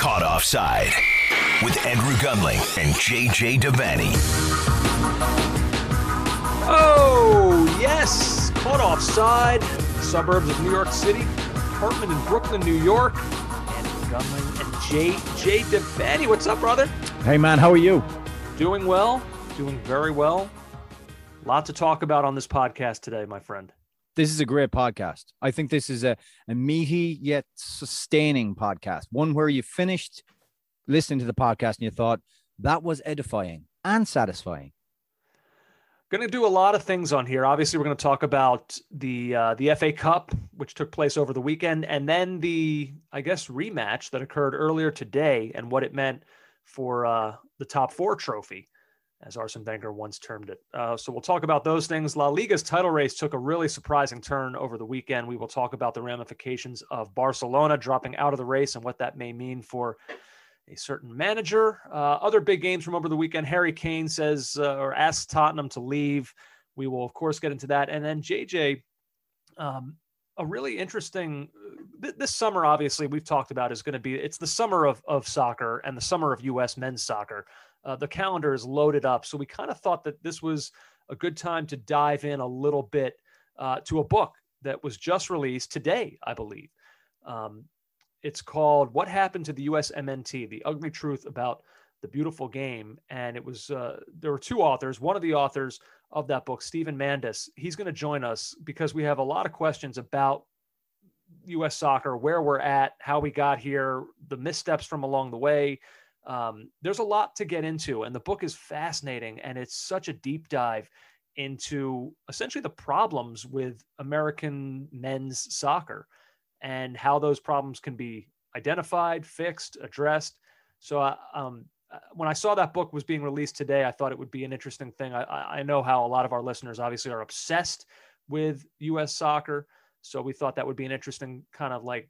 Caught Offside with Andrew Gunling and JJ Devaney. Oh, yes. Caught offside, suburbs of New York City, apartment in Brooklyn, New York. Andrew Gunling and JJ Devaney. What's up, brother? Hey, man, how are you? Doing well, doing very well. Lot to talk about on this podcast today, my friend. This is a great podcast. I think this is a, a meaty yet sustaining podcast, one where you finished listening to the podcast and you thought that was edifying and satisfying. Going to do a lot of things on here. Obviously, we're going to talk about the uh, the FA Cup, which took place over the weekend, and then the I guess rematch that occurred earlier today, and what it meant for uh, the top four trophy as Arsene Wenger once termed it. Uh, so we'll talk about those things. La Liga's title race took a really surprising turn over the weekend. We will talk about the ramifications of Barcelona dropping out of the race and what that may mean for a certain manager. Uh, other big games from over the weekend. Harry Kane says uh, or asks Tottenham to leave. We will of course get into that, and then JJ. Um, a really interesting th- this summer obviously we've talked about is going to be it's the summer of, of soccer and the summer of us men's soccer uh, the calendar is loaded up. So we kind of thought that this was a good time to dive in a little bit uh, to a book that was just released today, I believe. Um, it's called What Happened to the USMNT The Ugly Truth About the Beautiful Game. And it was, uh, there were two authors. One of the authors of that book, Steven Mandis, he's going to join us because we have a lot of questions about US soccer, where we're at, how we got here, the missteps from along the way um, there's a lot to get into, and the book is fascinating, and it's such a deep dive into essentially the problems with American men's soccer and how those problems can be identified, fixed, addressed. So, uh, um, uh, when I saw that book was being released today, I thought it would be an interesting thing. I, I know how a lot of our listeners obviously are obsessed with U.S. soccer, so we thought that would be an interesting kind of like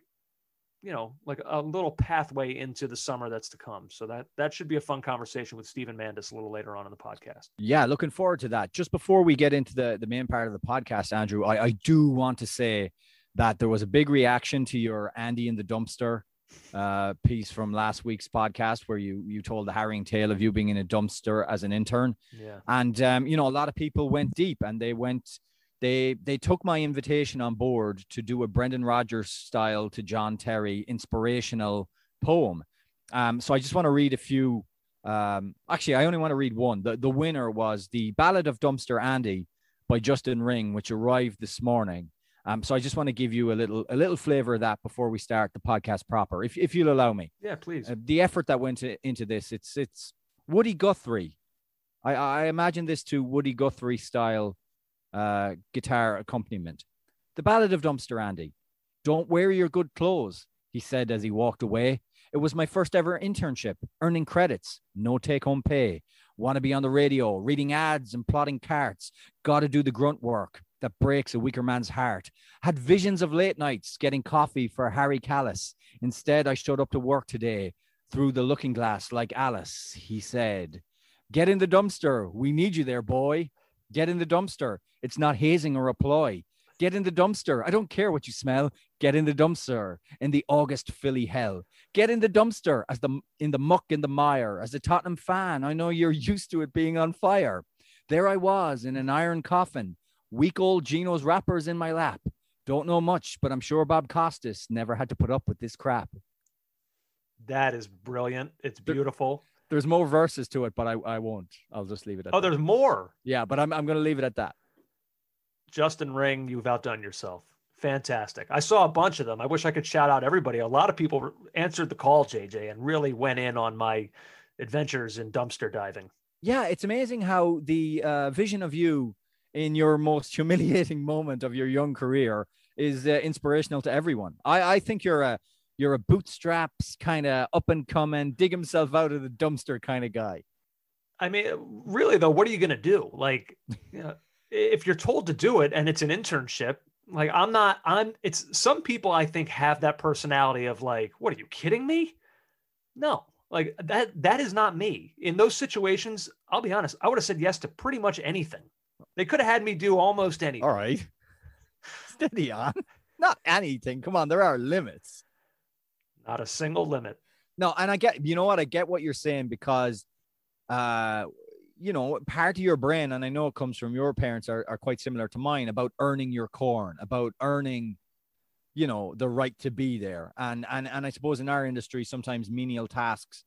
you know, like a little pathway into the summer that's to come. So that that should be a fun conversation with Steven Mandis a little later on in the podcast. Yeah, looking forward to that. Just before we get into the the main part of the podcast, Andrew, I, I do want to say that there was a big reaction to your Andy in the dumpster uh, piece from last week's podcast where you you told the harrowing tale of you being in a dumpster as an intern. Yeah. And um, you know, a lot of people went deep and they went they they took my invitation on board to do a Brendan Rodgers style to John Terry inspirational poem. Um, so I just want to read a few. Um, actually, I only want to read one. The the winner was the Ballad of Dumpster Andy by Justin Ring, which arrived this morning. Um, so I just want to give you a little a little flavor of that before we start the podcast proper, if if you'll allow me. Yeah, please. Uh, the effort that went to, into this, it's it's Woody Guthrie. I I imagine this to Woody Guthrie style uh, guitar accompaniment. The Ballad of Dumpster Andy. Don't wear your good clothes, he said as he walked away. It was my first ever internship, earning credits, no take home pay. Want to be on the radio, reading ads and plotting carts. Got to do the grunt work that breaks a weaker man's heart. Had visions of late nights getting coffee for Harry Kalas. Instead, I showed up to work today through the looking glass like Alice. He said, Get in the dumpster. We need you there, boy. Get in the dumpster. It's not hazing or a ploy. Get in the dumpster. I don't care what you smell. Get in the dumpster in the August Philly hell. Get in the dumpster as the in the muck in the mire. As a Tottenham fan, I know you're used to it being on fire. There I was in an iron coffin. Week old Gino's wrappers in my lap. Don't know much, but I'm sure Bob Costas never had to put up with this crap. That is brilliant. It's beautiful there's more verses to it, but I, I won't. I'll just leave it at Oh, that. there's more. Yeah, but I'm, I'm going to leave it at that. Justin Ring, you've outdone yourself. Fantastic. I saw a bunch of them. I wish I could shout out everybody. A lot of people answered the call, JJ, and really went in on my adventures in dumpster diving. Yeah, it's amazing how the uh, vision of you in your most humiliating moment of your young career is uh, inspirational to everyone. I, I think you're a you're a bootstraps kind of up and coming, dig himself out of the dumpster kind of guy. I mean, really though, what are you going to do? Like, you know, if you're told to do it and it's an internship, like I'm not, I'm, it's some people I think have that personality of like, what are you kidding me? No, like that, that is not me. In those situations, I'll be honest, I would have said yes to pretty much anything. They could have had me do almost anything. All right. Steady on. Not anything. Come on, there are limits. Not a single limit. No, and I get, you know what? I get what you're saying because, uh, you know, part of your brain, and I know it comes from your parents, are, are quite similar to mine about earning your corn, about earning, you know, the right to be there. And and and I suppose in our industry, sometimes menial tasks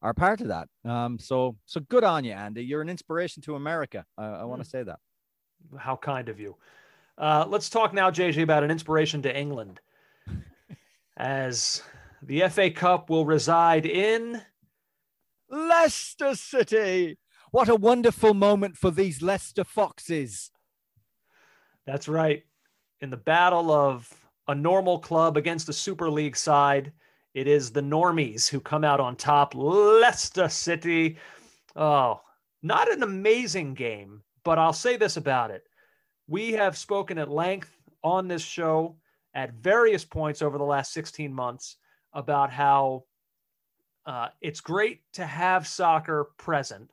are part of that. Um, so so good on you, Andy. You're an inspiration to America. I, I want to say that. How kind of you. Uh, let's talk now, JJ, about an inspiration to England. As the FA Cup will reside in Leicester City. What a wonderful moment for these Leicester Foxes. That's right. In the battle of a normal club against a Super League side, it is the normies who come out on top. Leicester City. Oh, not an amazing game, but I'll say this about it. We have spoken at length on this show at various points over the last 16 months about how uh, it's great to have soccer present,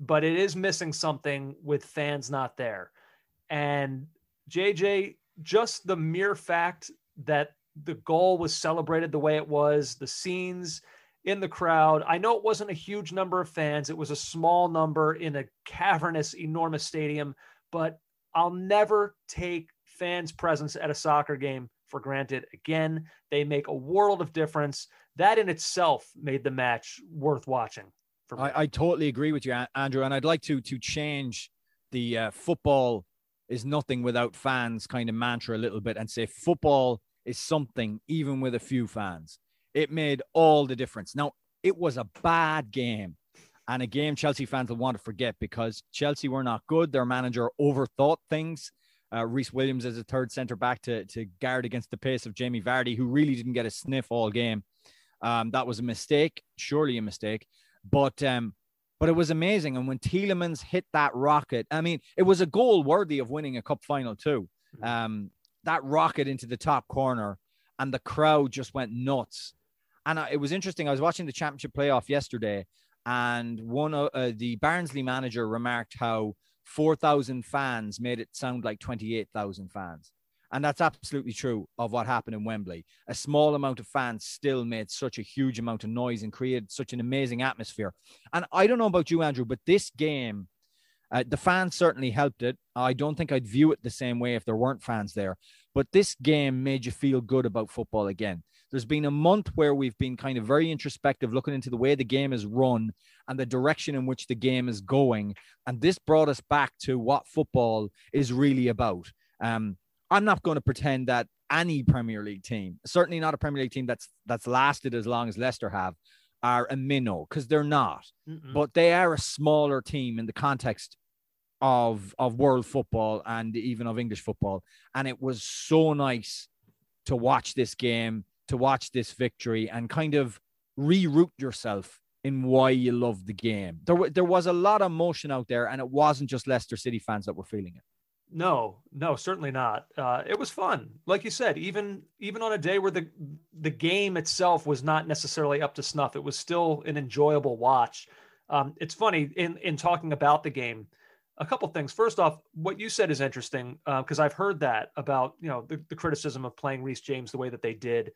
but it is missing something with fans not there. And JJ, just the mere fact that the goal was celebrated the way it was, the scenes in the crowd. I know it wasn't a huge number of fans, it was a small number in a cavernous, enormous stadium, but I'll never take fans' presence at a soccer game for granted. Again, they make a world of difference. That in itself made the match worth watching. I, I, totally agree with you, Andrew, and I'd like to to change the uh, football is nothing without fans kind of mantra a little bit and say football is something even with a few fans. It made all the difference. Now it was a bad game. And a game Chelsea fans will want to forget because Chelsea were not good. Their manager overthought things uh, Rhys Williams as a third centre back to, to guard against the pace of Jamie Vardy, who really didn't get a sniff all game. Um, that was a mistake, surely a mistake, but um, but it was amazing. And when Tielemans hit that rocket, I mean, it was a goal worthy of winning a cup final too. Mm-hmm. Um, that rocket into the top corner, and the crowd just went nuts. And it was interesting. I was watching the championship playoff yesterday, and one of uh, the Barnsley manager remarked how 4,000 fans made it sound like 28,000 fans. And that's absolutely true of what happened in Wembley. A small amount of fans still made such a huge amount of noise and created such an amazing atmosphere. And I don't know about you, Andrew, but this game, uh, the fans certainly helped it. I don't think I'd view it the same way if there weren't fans there. But this game made you feel good about football again. There's been a month where we've been kind of very introspective, looking into the way the game is run and the direction in which the game is going. And this brought us back to what football is really about. Um, I'm not going to pretend that any Premier League team, certainly not a Premier League team that's that's lasted as long as Leicester have, are a minnow because they're not. Mm-mm. But they are a smaller team in the context of of world football and even of English football. And it was so nice to watch this game to watch this victory and kind of reroute yourself in why you love the game. There, there was a lot of emotion out there, and it wasn't just Leicester City fans that were feeling it. No, no, certainly not. Uh, it was fun, like you said. Even even on a day where the the game itself was not necessarily up to snuff, it was still an enjoyable watch. Um, it's funny in in talking about the game. A couple things. First off, what you said is interesting because uh, I've heard that about you know the, the criticism of playing Reece James the way that they did.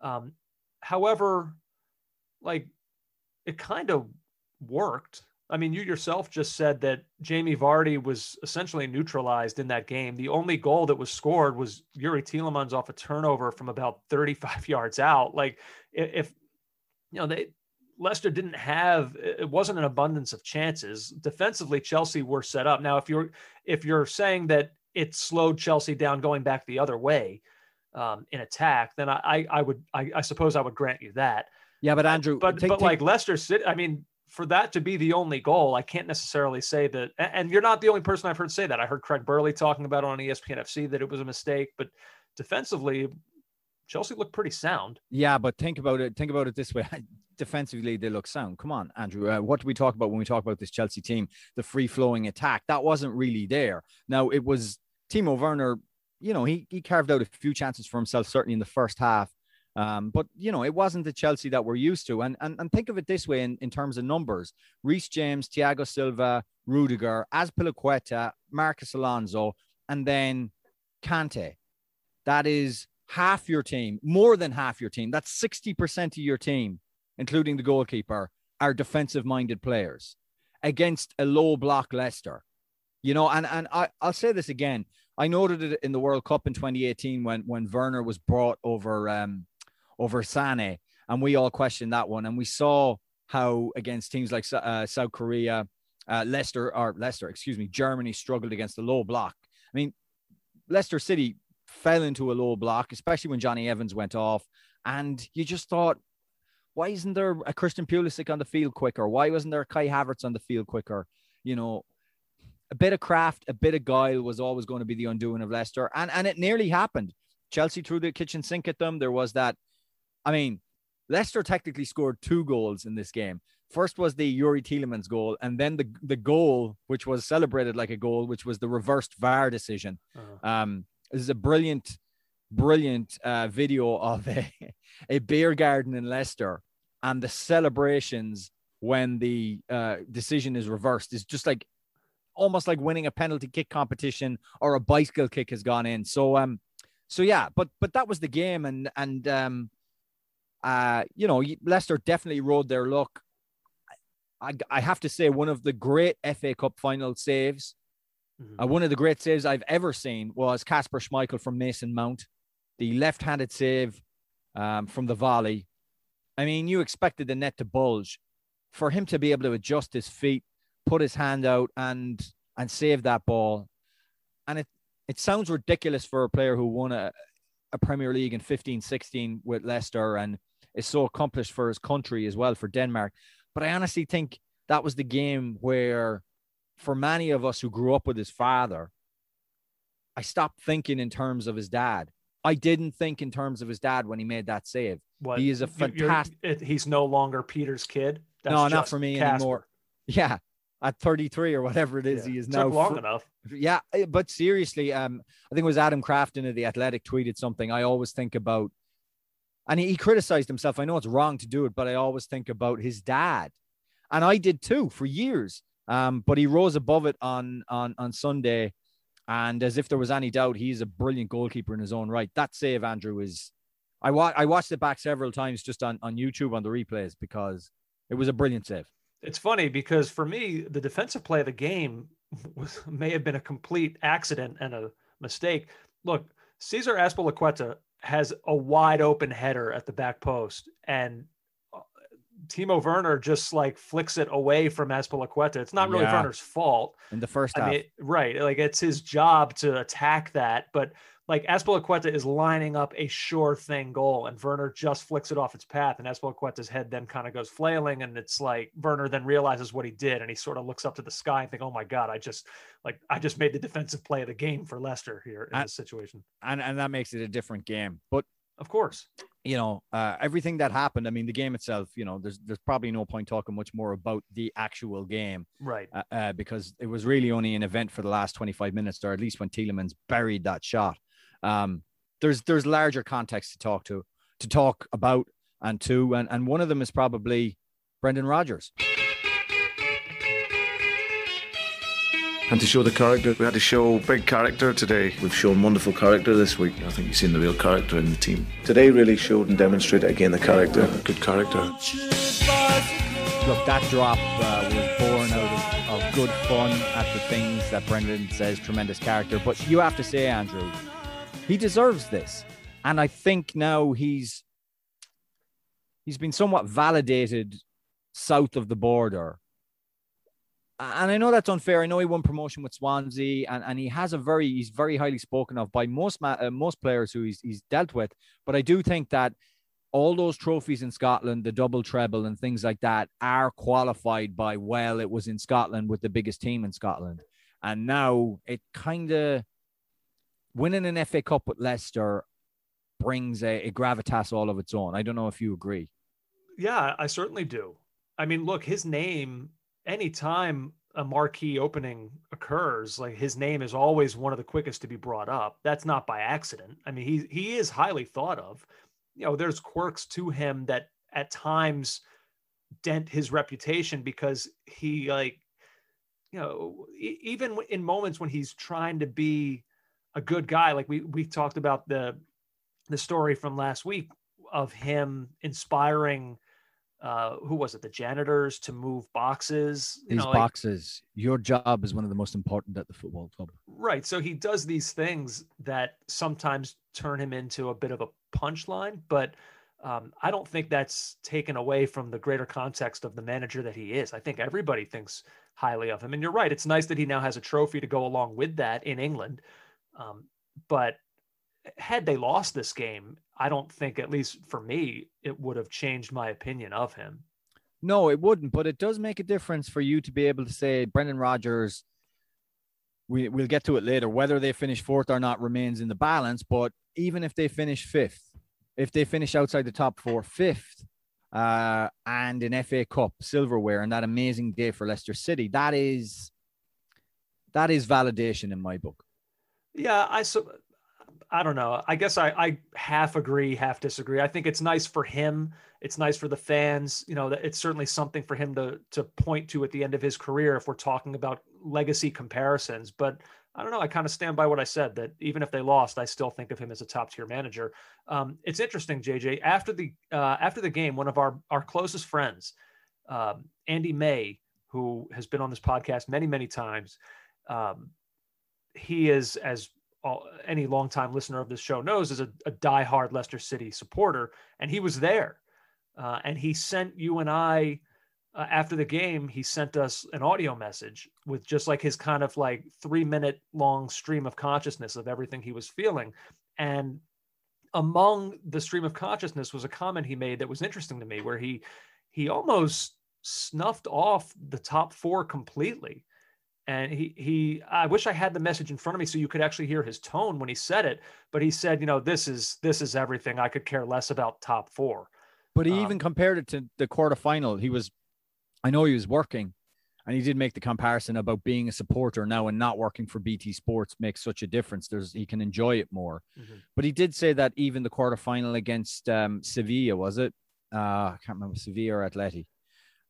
Um, however, like it kind of worked. I mean, you yourself just said that Jamie Vardy was essentially neutralized in that game. The only goal that was scored was Youri Tielemans off a turnover from about 35 yards out. Like, if you know they Leicester didn't have it wasn't an abundance of chances defensively. Chelsea were set up. Now, if you're if you're saying that it slowed Chelsea down going back the other way, um, in attack, then I, I would, I, I, suppose I would grant you that. Yeah, but Andrew, but take, but take... like Leicester City, I mean, for that to be the only goal, I can't necessarily say that. And you're not the only person I've heard say that. I heard Craig Burley talking about on ESPN FC that it was a mistake, but defensively, Chelsea looked pretty sound. Yeah, but think about it. Think about it this way: defensively, they look sound. Come on, Andrew. Uh, what do we talk about when we talk about this Chelsea team? The free-flowing attack that wasn't really there. Now it was Timo Werner you know, he, he carved out a few chances for himself, certainly in the first half. Um, but you know, it wasn't the Chelsea that we're used to. And and, and think of it this way in, in terms of numbers: Reece James, Thiago Silva, Rudiger, Azpilicueta, Marcos Alonso, and then Kante. That is half your team, more than half your team. That's 60% of your team including the goalkeeper, are defensive minded players against a low block Leicester. You know, and, and I, I'll say this again. I noted it in the World Cup in 2018 when when Werner was brought over um, over Sane, and we all questioned that one. And we saw how against teams like uh, South Korea, uh, Leicester or Leicester, excuse me, Germany struggled against the low block. I mean, Leicester City fell into a low block, especially when Jonny Evans went off, and you just thought, why isn't there a Christian Pulisic on the field quicker? Why wasn't there a Kai Havertz on the field quicker? You know, a bit of craft, a bit of guile was always going to be the undoing of Leicester, and and it nearly happened. Chelsea threw the kitchen sink at them. There was that. I mean, Leicester technically scored two goals in this game. First was the Youri Tielemans goal, and then the the goal, which was celebrated like a goal, which was the reversed VAR decision. Uh-huh. Um, this is a brilliant, brilliant uh, video of a, a beer garden in Leicester, and the celebrations when the uh, decision is reversed is just like almost like winning a penalty kick competition or a bicycle kick has gone in. So um, so yeah, but but that was the game, and and um, uh, you know, Leicester definitely rode their luck. I, I have to say, one of the great FA Cup final saves, mm-hmm. uh, one of the great saves I've ever seen was Kasper Schmeichel from Mason Mount, the left handed save um, from the volley. I mean, you expected the net to bulge. For him to be able to adjust his feet, put his hand out, and and save that ball, and it it sounds ridiculous for a player who won a, a Premier League in 15 16 with Leicester and is so accomplished for his country as well, for Denmark. But I honestly think that was the game where, for many of us who grew up with his father, I stopped thinking in terms of his dad. I didn't think in terms of his dad when he made that save. What? He is a fantastic. he's no longer Peter's kid. That's no, not for me Kasper. anymore. Yeah, at 33 or whatever it is, yeah. he is now long fr- enough. Yeah, eh, but seriously, um, I think it was Adam Crafton of the Athletic tweeted something. I always think about and he, he criticized himself. I know it's wrong to do it, but I always think about his dad, and I did too for years. Um, but he rose above it on on on Sunday, and as if there was any doubt, he's a brilliant goalkeeper in his own right. That save, Andrew, is I wa- I watched it back several times just on on YouTube on the replays because it was a brilliant save. It's funny because for me, the defensive play of the game was may have been a complete accident and a mistake. Look, Cesar Azpilicueta has a wide open header at the back post and uh, Timo Werner just like flicks it away from Azpilicueta. It's not really yeah. Werner's fault in the first I. Mean, right. Like it's his job to attack that, but like Azpilicueta is lining up a sure thing goal, and Werner just flicks it off its path, and Azpilicueta's head then kind of goes flailing, and it's like Werner then realizes what he did, and he sort of looks up to the sky and think, "Oh my God, I just like I just made the defensive play of the game for Leicester here in and, this situation," and and that makes it a different game. But of course, you know uh, everything that happened. I mean, the game itself. You know, there's there's probably no point talking much more about the actual game, right? Uh, uh, because it was really only an event for the last 25 minutes, or at least when Tielemans buried that shot. Um, there's there's larger context to talk to, to talk about, and to, and and one of them is probably Brendan Rodgers. And to show the character, we had to show big character today. We've shown wonderful character this week. I think you've seen the real character in the team. Today really showed and demonstrated again the character, good character. Look, that drop uh, was born out of, of good fun at the things that Brendan says, tremendous character. But you have to say, Andrew, he deserves this. And I think now he's he's been somewhat validated south of the border. And I know that's unfair. I know he won promotion with Swansea, and, and he has a very he's very highly spoken of by most uh, most players who he's he's dealt with. But I do think that all those trophies in Scotland, the double treble and things like that, are qualified by well, it was in Scotland with the biggest team in Scotland, and now it kind of winning an FA Cup with Leicester brings a, a gravitas all of its own. I don't know if you agree. Yeah, I certainly do. I mean, look, his name, anytime a marquee opening occurs, like his name is always one of the quickest to be brought up. That's not by accident. I mean, he he is highly thought of. You know, there's quirks to him that at times dent his reputation because he like, you know, even in moments when he's trying to be a good guy. Like we we talked about the the story from last week of him inspiring uh, who was it? The janitors to move boxes. These know, boxes. Like, your job is one of the most important at the football club. Right. So he does these things that sometimes turn him into a bit of a punchline, but um, I don't think that's taken away from the greater context of the manager that he is. I think everybody thinks highly of him. And you're right. It's nice that he now has a trophy to go along with that in England. Um, but had they lost this game, I don't think, at least for me, it would have changed my opinion of him. No, it wouldn't, but it does make a difference for you to be able to say Brendan Rodgers. We, we'll get to it later. Whether they finish fourth or not remains in the balance. But even if they finish fifth, if they finish outside the top four, fifth, uh, and an FA Cup silverware, and that amazing day for Leicester City, that is that is validation in my book. Yeah, I so I don't know. I guess I, I half agree, half disagree. I think it's nice for him. It's nice for the fans. You know, it's certainly something for him to to point to at the end of his career if we're talking about legacy comparisons. But I don't know. I kind of stand by what I said that even if they lost, I still think of him as a top tier manager. Um, it's interesting, JJ. After the uh, after the game, one of our our closest friends, um, Andy May, who has been on this podcast many many times, um, he is as all, any longtime listener of this show knows, is a, a diehard Leicester City supporter, and he was there, uh, and he sent you and I. Uh, after the game, he sent us an audio message with just like his kind of like three minute long stream of consciousness of everything he was feeling. And among the stream of consciousness was a comment he made that was interesting to me, where he he almost snuffed off the top four completely and he he i wish i had the message in front of me so you could actually hear his tone when he said it but he said you know this is this is everything. I could care less about top four. But he um, even compared it to the quarterfinal. He was i know he was working and he did make the comparison about being a supporter now and not working for bt sports makes such a difference. There's he can enjoy it more. Mm-hmm. but he did say that even the quarterfinal against um, sevilla was it? Uh, i can't remember sevilla or atleti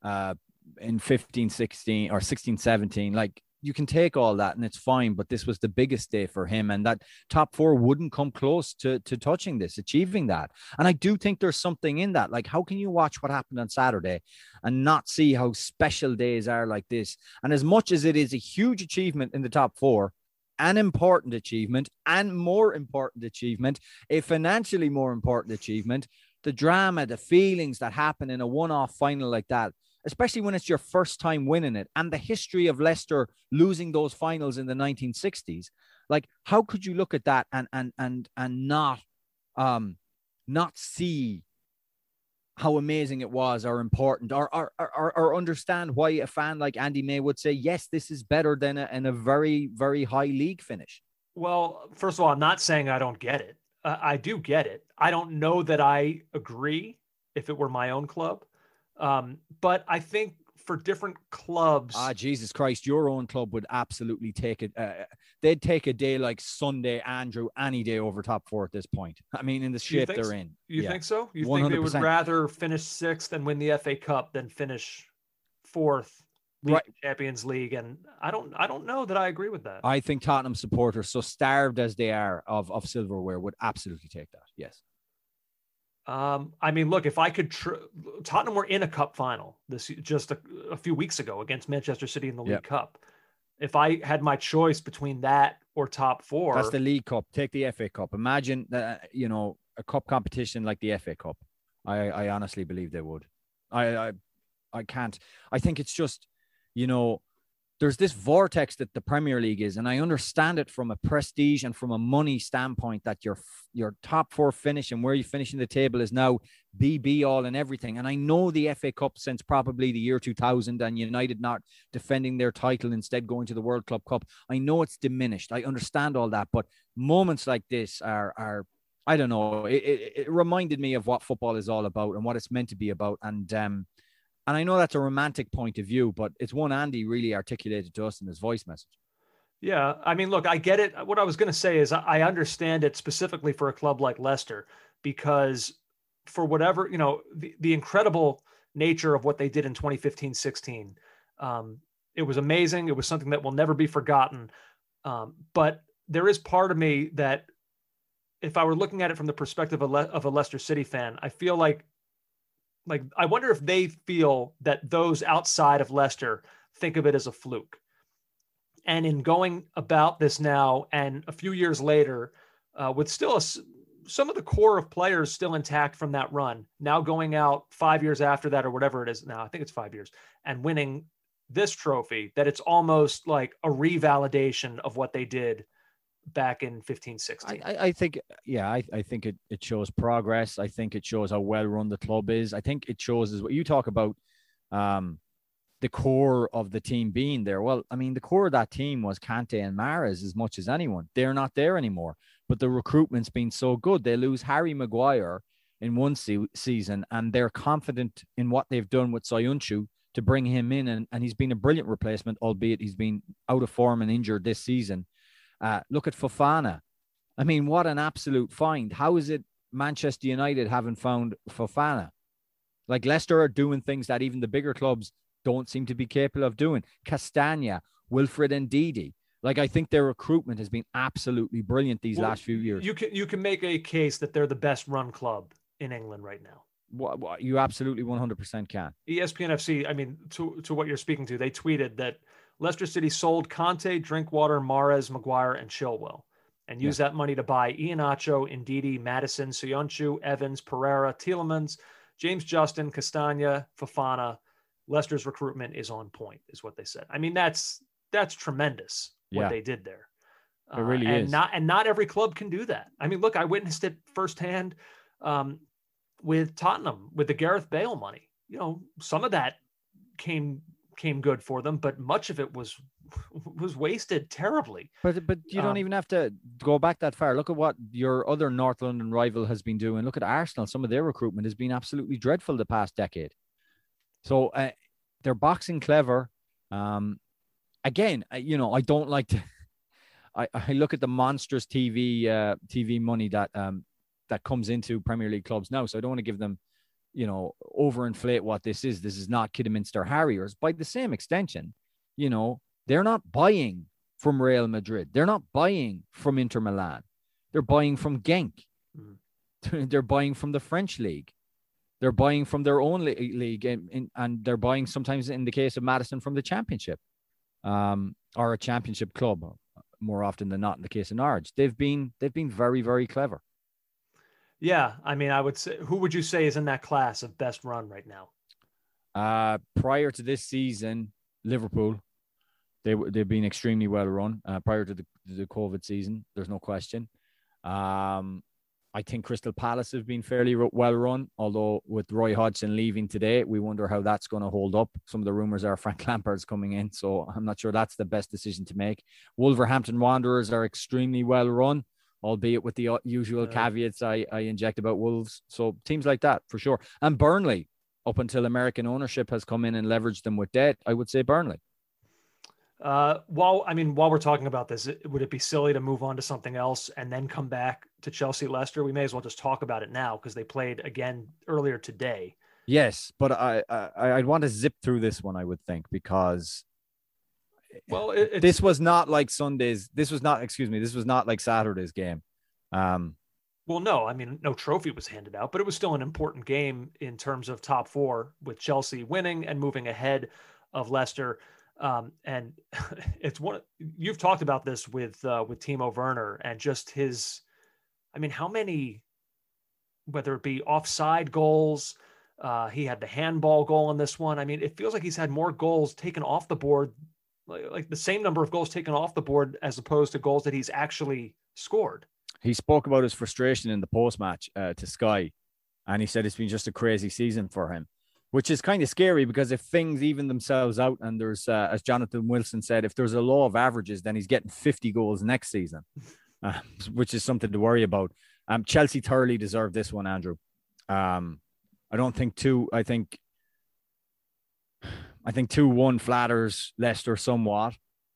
uh, in 15 16 or 16 17 like you can take all that and it's fine but this was the biggest day for him. And that top four wouldn't come close to to touching this achieving that. And i do think there's something in that. Like how can you watch what happened on saturday and not see how special days are like this? And as much as it is a huge achievement in the top four an important achievement and more important achievement a financially more important achievement the drama the feelings that happen in a one-off final like that especially when it's your first time winning it and the history of Leicester losing those finals in the 1960s. Like, how could you look at that and and and and not um not see how amazing it was or important or, or, or, or, understand why a fan like Andy May would say, yes, this is better than a, in a very, very high league finish? Well, first of all, I'm not saying I don't get it. Uh, I do get it. I don't know that I agree if it were my own club. Um, but I think for different clubs. Ah, Jesus Christ, your own club would absolutely take it. Uh, they'd take a day like Sunday, Andrew, any day over top four at this point. I mean, in the shape they're so? in. You yeah. think so? You 100%. think they would rather finish sixth and win the FA Cup than finish fourth? Right. Champions League, and I don't, I don't know that I agree with that. I think Tottenham supporters, so starved as they are of of silverware, would absolutely take that. Yes. Um, I mean, look, if I could, tr- Tottenham were in a cup final this just a, a, few weeks ago against Manchester City in the League yep. Cup. If I had my choice between that or top four, that's the League Cup. Take the FA Cup. Imagine that you know a cup competition like the FA Cup. I, I honestly believe they would. I, I, I can't. I think it's just, you know, there's this vortex that the Premier League is, and I understand it from a prestige and from a money standpoint that your your top four finish and where you finish in the table is now BB all and everything. And I know the FA Cup since probably the year 2000 and United not defending their title instead going to the World Club Cup. I know it's diminished. I understand all that, but moments like this are are I don't know. It, it, it reminded me of what football is all about and what it's meant to be about. And um, and I know that's a romantic point of view, but it's one Andy really articulated to us in his voice message. Yeah. I mean, look, I get it. What I was going to say is I understand it specifically for a club like Leicester because for whatever, you know, the, the incredible nature of what they did in 2015 16, um, it was amazing. It was something that will never be forgotten. Um, but there is part of me that if I were looking at it from the perspective of, Le- of a Leicester City fan, I feel like like I wonder if they feel that those outside of Leicester think of it as a fluke. And in going about this now, and a few years later, uh, with still a, some of the core of players still intact from that run, now going out five years after that, or whatever it is now, I think it's five years, and winning this trophy, that it's almost like a revalidation of what they did back in 15 16 I, I think yeah I, I think it, it shows progress. I think it shows how well run the club is. I think it shows is what you talk about um the core of the team being there. Well i mean the core of that team was kante and mahrez as much as anyone. They're not there anymore but the recruitment's been so good. They lose harry maguire in one se- season and they're confident in what they've done with Soyuncu to bring him in and, and he's been a brilliant replacement albeit he's been out of form and injured this season uh, look at Fofana. I mean, what an absolute find. How is it Manchester United haven't found Fofana? Like Leicester are doing things that even the bigger clubs don't seem to be capable of doing. Castagna, Wilfred and Ndidi. Like I think their recruitment has been absolutely brilliant these well, last few years. You can you can make a case that they're the best run club in England right now. What, what you absolutely 100% can. ESPN FC, I mean, to, to what you're speaking to, they tweeted that Leicester City sold Kante, Drinkwater, Mahrez, Maguire, and Chilwell, and used yeah. that money to buy Iheanacho, Ndidi, Maddison, Soyuncu, Evans, Pereira, Tielemans, James Justin, Castagna, Fofana. Leicester's recruitment is on point, is what they said. I mean, that's that's tremendous what yeah. they did there. It really uh, and is. Not and not every club can do that. I mean, look, I witnessed it firsthand um, with Tottenham with the Gareth Bale money. You know, some of that came came good for them, but much of it was was wasted terribly. But but you don't um, even have to go back that far. Look at what your other North London rival has been doing. Look at Arsenal. Some of their recruitment has been absolutely dreadful the past decade. So uh, they're boxing clever. Um, again, you know, I don't like to. I, I look at the monstrous TV uh, TV money that um, that comes into Premier League clubs now. So I don't want to give them you know, overinflate what this is. This is not Kidderminster Harriers. By the same extension, you know, they're not buying from Real Madrid. They're not buying from Inter Milan. They're buying from Genk. Mm. they're buying from the French league. They're buying from their own league, and, and, they're buying sometimes, in the case of Maddison, from the championship, um, or a championship club, more often than not. In the case of Norwich, they've been they've been very very clever. Yeah, I mean, I would say who would you say is in that class of best run right now? Uh, prior to this season, Liverpool, they they've been extremely well run. Uh, prior to the the COVID season, there's no question. Um, I think Crystal Palace have been fairly well run, although with Roy Hodgson leaving today, we wonder how that's going to hold up. Some of the rumors are Frank Lampard's coming in, so I'm not sure that's the best decision to make. Wolverhampton Wanderers are extremely well run albeit with the uh, usual caveats I, I inject about Wolves. So teams like that for sure. And Burnley, up until American ownership has come in and leveraged them with debt, I would say Burnley. Uh, while I mean, while we're talking about this, would it be silly to move on to something else and then come back to Chelsea Leicester? We may as well just talk about it now because they played again earlier today. Yes, but I, I I'd want to zip through this one. I would think because well, it, this was not like Sunday's. This was not, excuse me, this was not like Saturday's game. Um, well, no, I mean, no trophy was handed out, but it was still an important game in terms of top four with Chelsea winning and moving ahead of Leicester. Um, and it's one you've talked about this with uh, with Timo Werner and just his. I mean, how many, whether it be offside goals, uh, he had the handball goal in this one. I mean, it feels like he's had more goals taken off the board like, like the same number of goals taken off the board as opposed to goals that he's actually scored. He spoke about his frustration in the post match uh, to Sky, and he said it's been just a crazy season for him, which is kind of scary because if things even themselves out, and there's, uh, as Jonathan Wilson said, if there's a law of averages, then he's getting 50 goals next season, uh, which is something to worry about. Um, Chelsea thoroughly deserved this one, Andrew. Um, I don't think two. I think I think 2 1 flatters Leicester somewhat.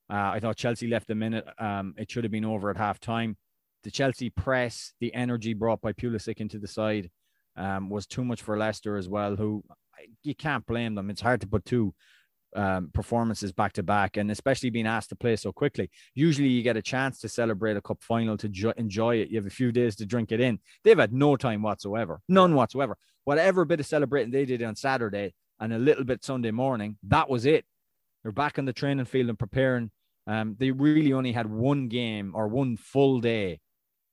Uh, I thought Chelsea left a minute. Um, it should have been over at half time. The Chelsea press, the energy brought by Pulisic into the side um, was too much for Leicester as well, who you can't blame them. It's hard to put two um, performances back to back, and especially being asked to play so quickly. Usually, you get a chance to celebrate a cup final to jo- enjoy it. You have a few days to drink it in. They've had no time whatsoever, none whatsoever. Whatever bit of celebrating they did on Saturday and a little bit Sunday morning, that was it. They're back on the training field and preparing. Um, they really only had one game or one full day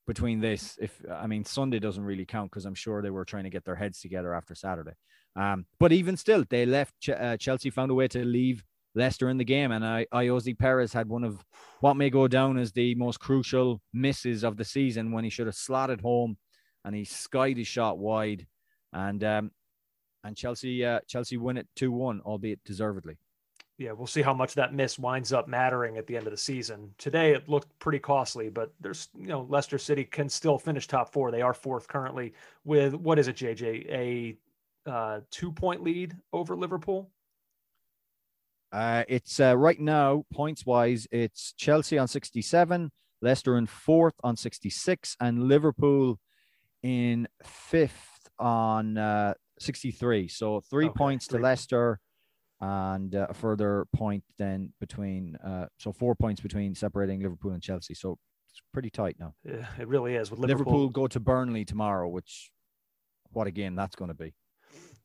between this. If I mean Sunday doesn't really count because I'm sure they were trying to get their heads together after Saturday. Um, but even still, they left. Ch- uh, Chelsea found a way to leave Leicester in the game, and I, Ayoze Perez had one of what may go down as the most crucial misses of the season when he should have slotted home, and he skied his shot wide, and um, and Chelsea uh, Chelsea win it two one, albeit deservedly yeah, we'll see how much that miss winds up mattering at the end of the season. Today it looked pretty costly, but there's you know Leicester City can still finish top four. They are fourth currently with what is it, JJ? A uh, two point lead over Liverpool. Uh, it's uh, right now points wise, it's Chelsea on 67, Leicester in fourth on 66, and Liverpool in fifth on uh, 63. So three okay, points to Leicester and uh, a further point then between uh, so four points between separating Liverpool and Chelsea. So it's pretty tight now. Yeah, it really is. With Liverpool, Liverpool go to Burnley tomorrow, which what a game that's going to be.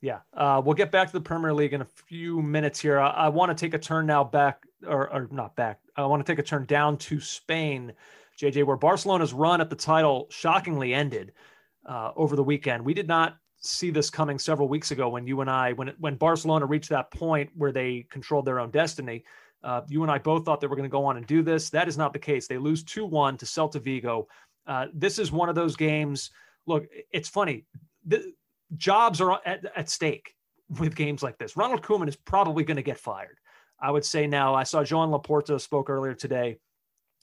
Yeah, uh, we'll get back to the Premier League in a few minutes here. I, I want to take a turn now back, or, or not back. I want to take a turn down to Spain, JJ, where Barcelona's run at the title shockingly ended uh, over the weekend. We did not see this coming several weeks ago when you and I, when when Barcelona reached that point where they controlled their own destiny. Uh, you and I both thought they were going to go on and do this. That is not the case. They lose two one to Celta Vigo. Uh, this is one of those games. Look, it's funny. The jobs are at, at stake with games like this. Ronald Koeman is probably going to get fired. I would say now. I saw Joan Laporta spoke earlier today,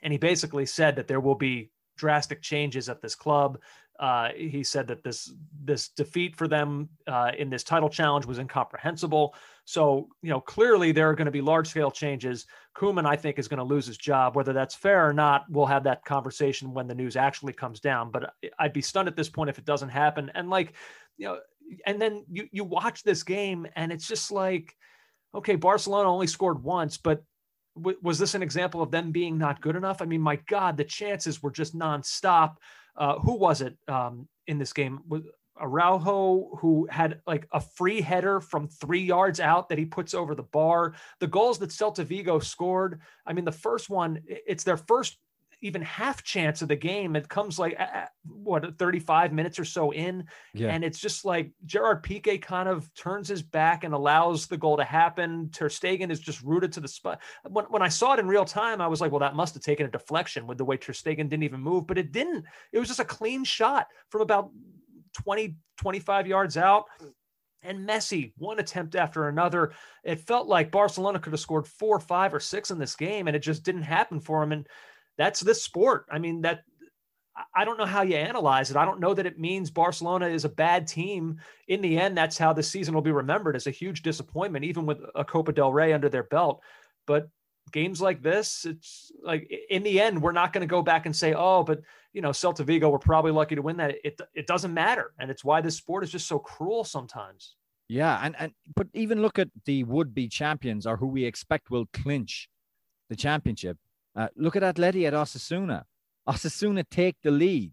and he basically said that there will be drastic changes at this club. Uh, he said that this this defeat for them uh, in this title challenge was incomprehensible. So you know clearly there are going to be large scale changes. Koeman, I think, is going to lose his job. Whether that's fair or not, we'll have that conversation when the news actually comes down. But I'd be stunned at this point if it doesn't happen. And like you know, and then you you watch this game and it's just like, okay, Barcelona only scored once, but was this an example of them being not good enough? I mean, my God, the chances were just nonstop. Uh, who was it um, in this game? Was Araujo who had like a free header from three yards out that he puts over the bar. The goals that Celta Vigo scored. I mean, the first one, it's their first even half chance of the game. It comes like what 35 minutes or so in, yeah. and it's just like Gerard Piqué kind of turns his back and allows the goal to happen. Ter Stegen is just rooted to the spot. When, when I saw it in real time, I was like, well, that must have taken a deflection with the way Ter Stegen didn't even move, but it didn't. It was just a clean shot from about 20, 25 yards out. And Messi, one attempt after another. It felt like Barcelona could have scored four, five, or six in this game, and it just didn't happen for him. And that's this sport. I mean, that I don't know how you analyze it. I don't know that it means Barcelona is a bad team. In the end, that's how the season will be remembered as a huge disappointment, even with a Copa del Rey under their belt. But games like this, it's like in the end, we're not going to go back and say, oh, but you know, Celta Vigo were probably lucky to win that. It it doesn't matter, and it's why this sport is just so cruel sometimes. Yeah, and and but even look at the would-be champions or who we expect will clinch the championship uh, look at Atleti at Osasuna. Osasuna take the lead.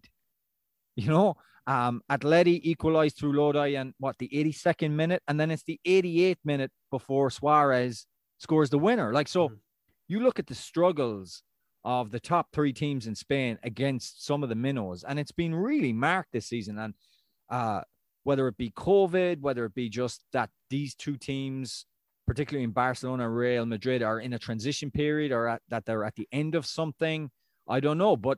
You know, um, Atleti equalized through Lodi and what the 82nd minute, and then it's the 88th minute before Suarez scores the winner. Like so, mm-hmm. you look at the struggles of the top three teams in Spain against some of the minnows, and it's been really marked this season. And uh, whether it be COVID, whether it be just that these two teams particularly in Barcelona, Real Madrid, are in a transition period or at, that they're at the end of something. I don't know, but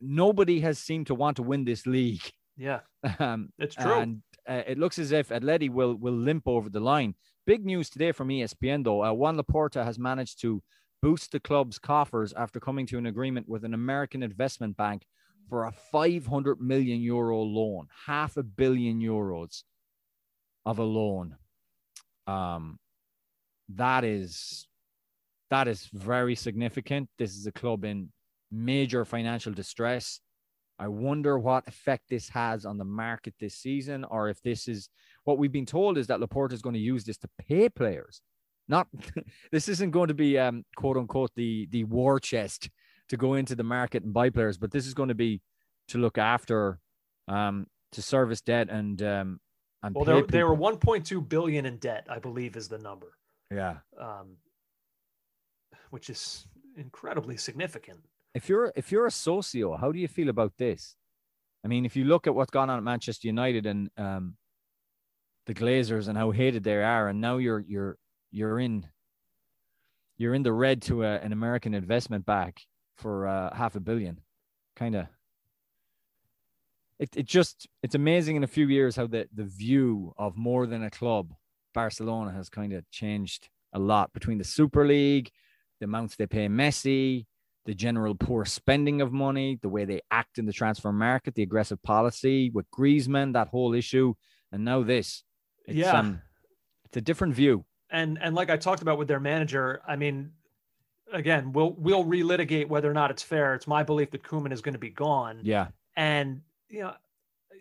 nobody has seemed to want to win this league. Yeah, um, it's true. And uh, it looks as if Atleti will will limp over the line. Big news today from ESPN though. Uh, Juan Laporta has managed to boost the club's coffers after coming to an agreement with an American investment bank for a 500 million euro loan, half a billion euros of a loan. Um, that is that is very significant. This is a club in major financial distress. I wonder what effect this has on the market this season, or if this is what we've been told is that Laporta is going to use this to pay players. not this isn't going to be um, quote unquote the the war chest to go into the market and buy players, but this is going to be to look after um, to service debt and um, and well, they were 1.2 billion in debt, I believe, is the number. Yeah, um, which is incredibly significant. If you're if you're a socio, how do you feel about this? I mean, if you look at what's gone on at Manchester United and um, the Glazers and how hated they are, and now you're you're you're in you're in the red to a, an American investment back for uh, half a billion, kind of. It it just it's amazing in a few years how the the view of more than a club, Barcelona has kind of changed a lot between the Super League, the amounts they pay Messi, the general poor spending of money, the way they act in the transfer market, the aggressive policy with Griezmann, that whole issue, and now this. It's, yeah, um, it's a different view. And and like I talked about with their manager, I mean, again, we'll we'll relitigate whether or not it's fair. It's my belief that Koeman is going to be gone. Yeah, and you know,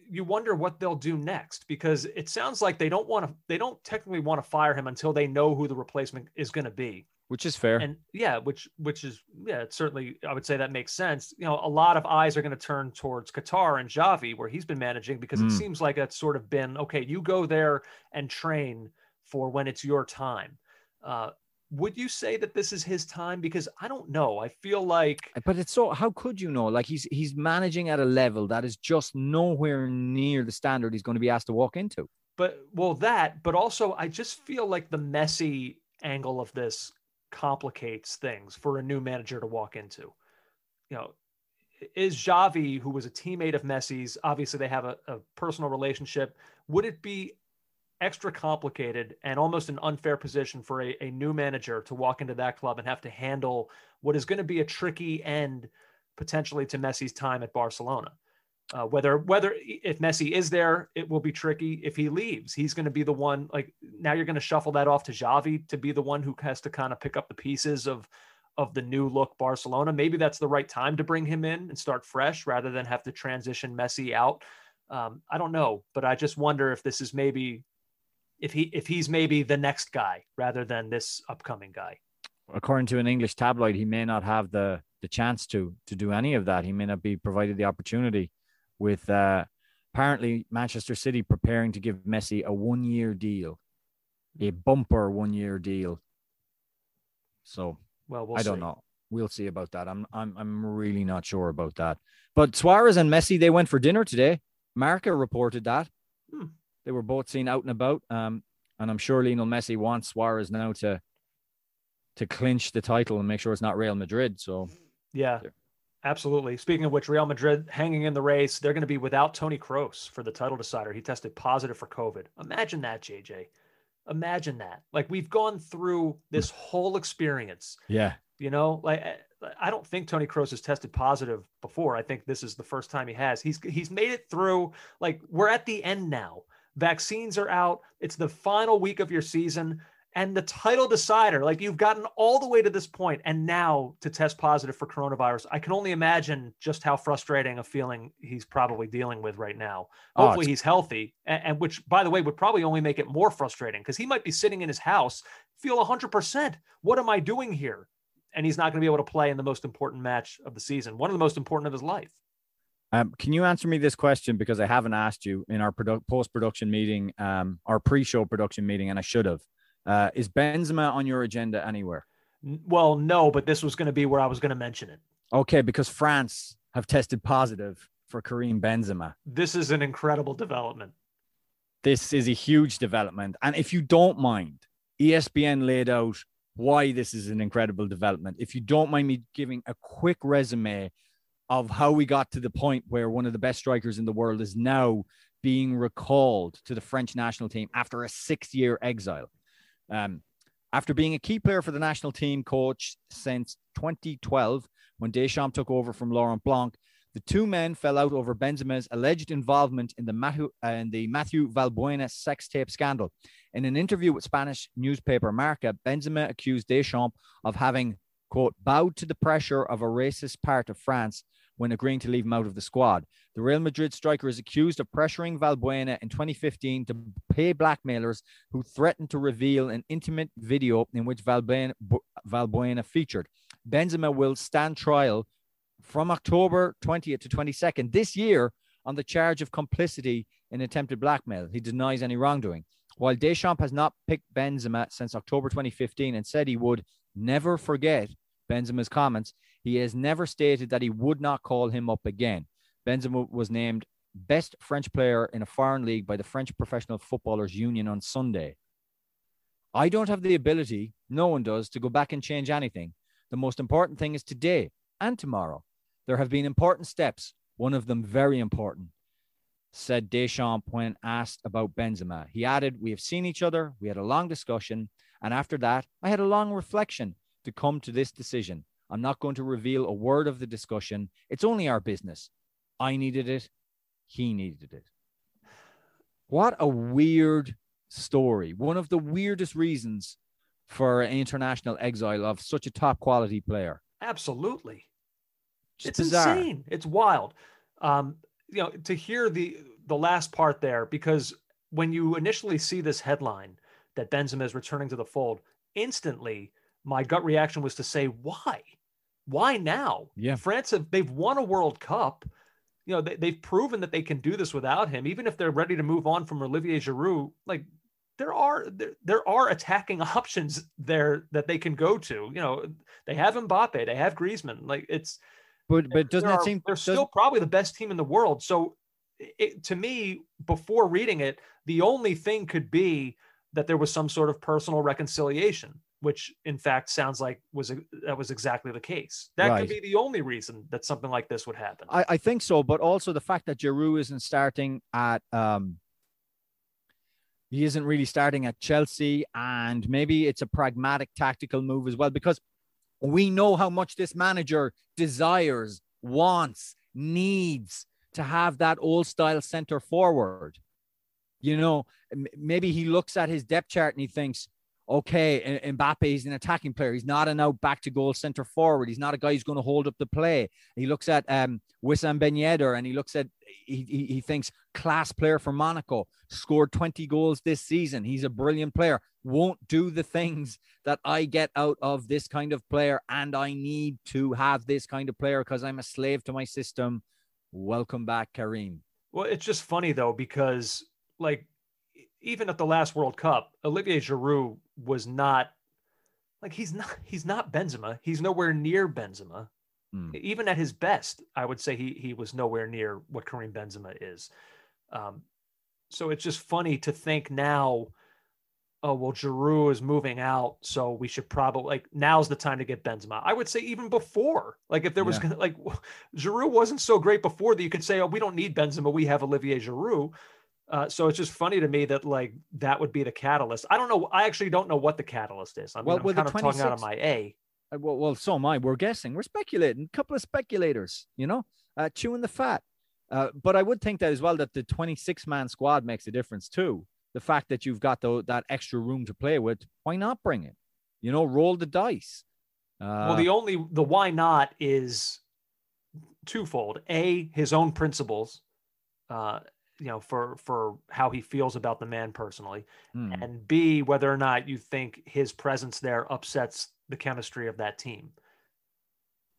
you wonder what they'll do next because it sounds like they don't want to. They don't technically want to fire him until they know who the replacement is going to be which is fair. And yeah, which which is yeah, it's certainly I would say that makes sense. You know, a lot of eyes are going to turn towards Qatar and Xavi where he's been managing, because mm. it seems like that's sort of been okay. You go there and train for when it's your time. Uh, would you say that this is his time? Because I don't know. I feel like, but it's so. How could you know? Like he's he's managing at a level that is just nowhere near the standard he's going to be asked to walk into. But well, that. But also, I just feel like the Messi angle of this complicates things for a new manager to walk into. You know, is Xavi, who was a teammate of Messi's, obviously they have a, a personal relationship. Would it be extra complicated and almost an unfair position for a, a new manager to walk into that club and have to handle what is going to be a tricky end potentially to Messi's time at Barcelona? Uh, whether whether if Messi is there, it will be tricky. If he leaves, he's going to be the one. Like now, you're going to shuffle that off to Xavi to be the one who has to kind of pick up the pieces of of the new look Barcelona. Maybe that's the right time to bring him in and start fresh rather than have to transition Messi out. Um, I don't know, but I just wonder if this is maybe if he if he's maybe the next guy rather than this upcoming guy. According to an English tabloid, he may not have the the chance to to do any of that. He may not be provided the opportunity with uh, apparently Manchester City preparing to give Messi a one year deal, a bumper one year deal. So, well, we'll I don't know. We'll see about that. I'm I'm I'm really not sure about that. But Suarez and Messi they went for dinner today. Marca reported that hmm. They were both seen out and about. Um, and I'm sure Lionel Messi wants Suarez now to to clinch the title and make sure it's not Real Madrid. So yeah, Absolutely. Speaking of which, Real Madrid hanging in the race, they're going to be without Tony Kroos for the title decider. He tested positive for COVID. Imagine that, JJ. Imagine that. Like we've gone through this whole experience. Yeah. You know, like I don't think Tony Kroos has tested positive before. I think this is the first time he has. He's he's made it through. Like we're at the end now. Vaccines are out. It's the final week of your season and the title decider. Like you've gotten all the way to this point, and now to test positive for coronavirus. I can only imagine just how frustrating a feeling he's probably dealing with right now. Oh, Hopefully, oh, he's healthy, and, and, which, by the way, would probably only make it more frustrating because he might be sitting in his house, feel 100%. What am I doing here? And he's not going to be able to play in the most important match of the season, one of the most important of his life. Um, can you answer me this question because I haven't asked you in our produ- post production meeting, um, our pre show production meeting, and I should have. Uh, is Benzema on your agenda anywhere? Well, no, but this was going to be where I was going to mention it. Okay, because France have tested positive for Karim Benzema. This is an incredible development. This is a huge development. And if you don't mind, ESPN laid out why this is an incredible development. If you don't mind me giving a quick resume of how we got to the point where one of the best strikers in the world is now being recalled to the French national team after a six year exile. Um, after being a key player for the national team coach since 2012, when Deschamps took over from Laurent Blanc, the two men fell out over Benzema's alleged involvement in the Mathieu, uh, in the Mathieu Valbuena sex tape scandal. In an interview with Spanish newspaper Marca, Benzema accused Deschamps of having, quote, bowed to the pressure of a racist part of France when agreeing to leave him out of the squad. The Real Madrid striker is accused of pressuring Valbuena in 2015 to pay blackmailers who threatened to reveal an intimate video in which Valbuena, Valbuena featured. Benzema will stand trial from October 20th to 22nd this year on the charge of complicity in attempted blackmail. He denies any wrongdoing. While Deschamps has not picked Benzema since October 2015 and said he would never forget Benzema's comments, he has never stated that he would not call him up again. Benzema was named best French player in a foreign league by the French Professional Footballers Union on Sunday. I don't have the ability, no one does, to go back and change anything. The most important thing is today and tomorrow. There have been important steps, one of them very important, said Deschamps when asked about Benzema. He added, We have seen each other, we had a long discussion, and after that, I had a long reflection to come to this decision. I'm not going to reveal a word of the discussion. It's only our business. I needed it. He needed it. What a weird story. One of the weirdest reasons for an international exile of such a top quality player. Absolutely. Just it's bizarre. insane. It's wild. Um, you know, to hear the the last part there, because when you initially see this headline that Benzema is returning to the fold, instantly my gut reaction was to say, why? Why now? Yeah. France have they've won a World Cup. You know, they, they've proven that they can do this without him. Even if they're ready to move on from Olivier Giroud, like there are there, there are attacking options there that they can go to. You know, they have Mbappe, they have Griezmann. Like it's But but doesn't are- seem they're doesn't- still probably the best team in the world? So, it, to me, before reading it, the only thing could be that there was some sort of personal reconciliation, which in fact sounds like was a, that was exactly the case. That Right. could be the only reason that something like this would happen. I, I think so, but also the fact that Giroud isn't starting at um he isn't really starting at Chelsea, and maybe it's a pragmatic tactical move as well because we know how much this manager desires, wants, needs to have that old style center forward. You know, maybe he looks at his depth chart and he thinks, okay, Mbappe is an attacking player. He's not an out back to goal center forward. He's not a guy who's going to hold up the play. He looks at um, Wissam Ben Yedder and he looks at, he, he, he thinks class player for Monaco, scored 20 goals this season. He's a brilliant player. Won't do the things that I get out of this kind of player. And I need to have this kind of player because I'm a slave to my system. Welcome back, Karim. Well, it's just funny though because like even at the last World Cup, Olivier Giroud was not like he's not he's not Benzema. He's nowhere near Benzema. Hmm. Even at his best, I would say he he was nowhere near what Karim Benzema is. Um, so it's just funny to think now. Oh well, Giroud is moving out, so we should probably like now's the time to get Benzema. I would say even before, like if there was Yeah. like Giroud wasn't so great before that you could say, oh, we don't need Benzema, we have Olivier Giroud. Uh, so it's just funny to me that like that would be the catalyst. I don't know. I actually don't know what the catalyst is. I mean, Well, I'm kind of talking out of 26 my A. Uh, Well, well, so am I. We're guessing. We're speculating. A couple of speculators, you know, uh, chewing the fat. Uh, but I would think that as well that the 26 man squad makes a difference too. The fact that you've got the, that extra room to play with, why not bring it? You know, roll the dice. Uh, well, the only the why not is twofold. A, his own principles, uh, you know, for for how he feels about the man personally, hmm. and B, whether or not you think his presence there upsets the chemistry of that team.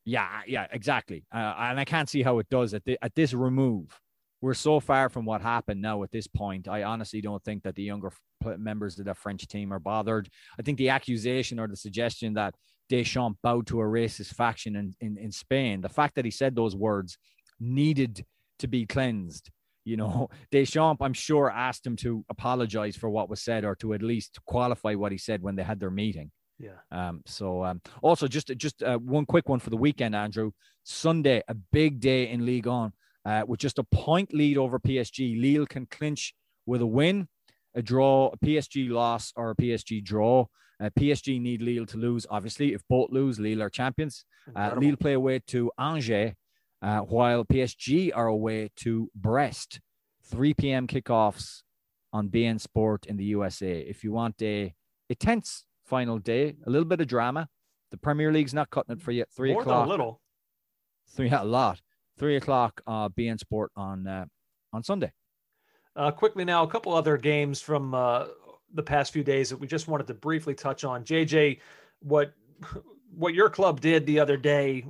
Yeah, yeah, exactly. Uh, and I can't see how it does at, the, at this remove. We're so far from what happened now at this point. I honestly don't think that the younger members of the French team are bothered. I think the accusation or the suggestion that Deschamps bowed to a racist faction in, in, in Spain, the fact that he said those words needed to be cleansed. You know, Deschamps, I'm sure, asked him to apologize for what was said or to at least qualify what he said when they had their meeting. Yeah. Um, so um, also just just uh, one quick one for the weekend, Andrew. Sunday, a big day in Ligue 1, uh, with just a point lead over PSG. Lille can clinch with a win, a draw, a PSG loss, or a PSG draw. Uh, PSG need Lille to lose. Obviously, if both lose, Lille are champions. Uh, Lille play away to Angers, uh, while PSG are away to Brest. 3 p.m. kickoffs on beIN Sport in the USA. If you want a, a tense final day, a little bit of drama, the Premier League's not cutting it for you. at Three More o'clock. a little. Three a lot. three o'clock. Uh, beIN Sport on uh, on Sunday. Uh, quickly now, a couple other games from uh, the past few days that we just wanted to briefly touch on. JJ, what what your club did the other day,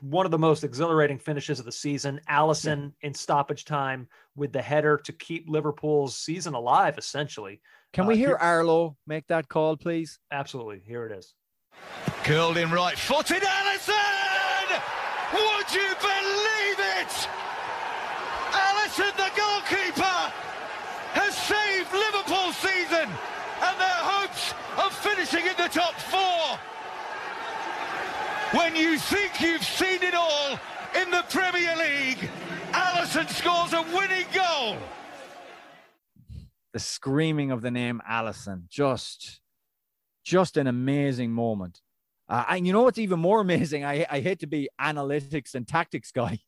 one of the most exhilarating finishes of the season. Alisson yeah. in stoppage time with the header to keep Liverpool's season alive, essentially. Can we uh, hear here, Arlo make that call, please? Absolutely. Here it is. Curled in right footed Alisson! Would you believe it? Alisson, the goalkeeper, has saved Liverpool's season and their hopes of finishing in the top four. When you think you've seen it all in the Premier League, Alisson scores a winning goal. The screaming of the name Alisson, just, just an amazing moment. Uh, and you know what's even more amazing? I, I hate to be analytics and tactics guy,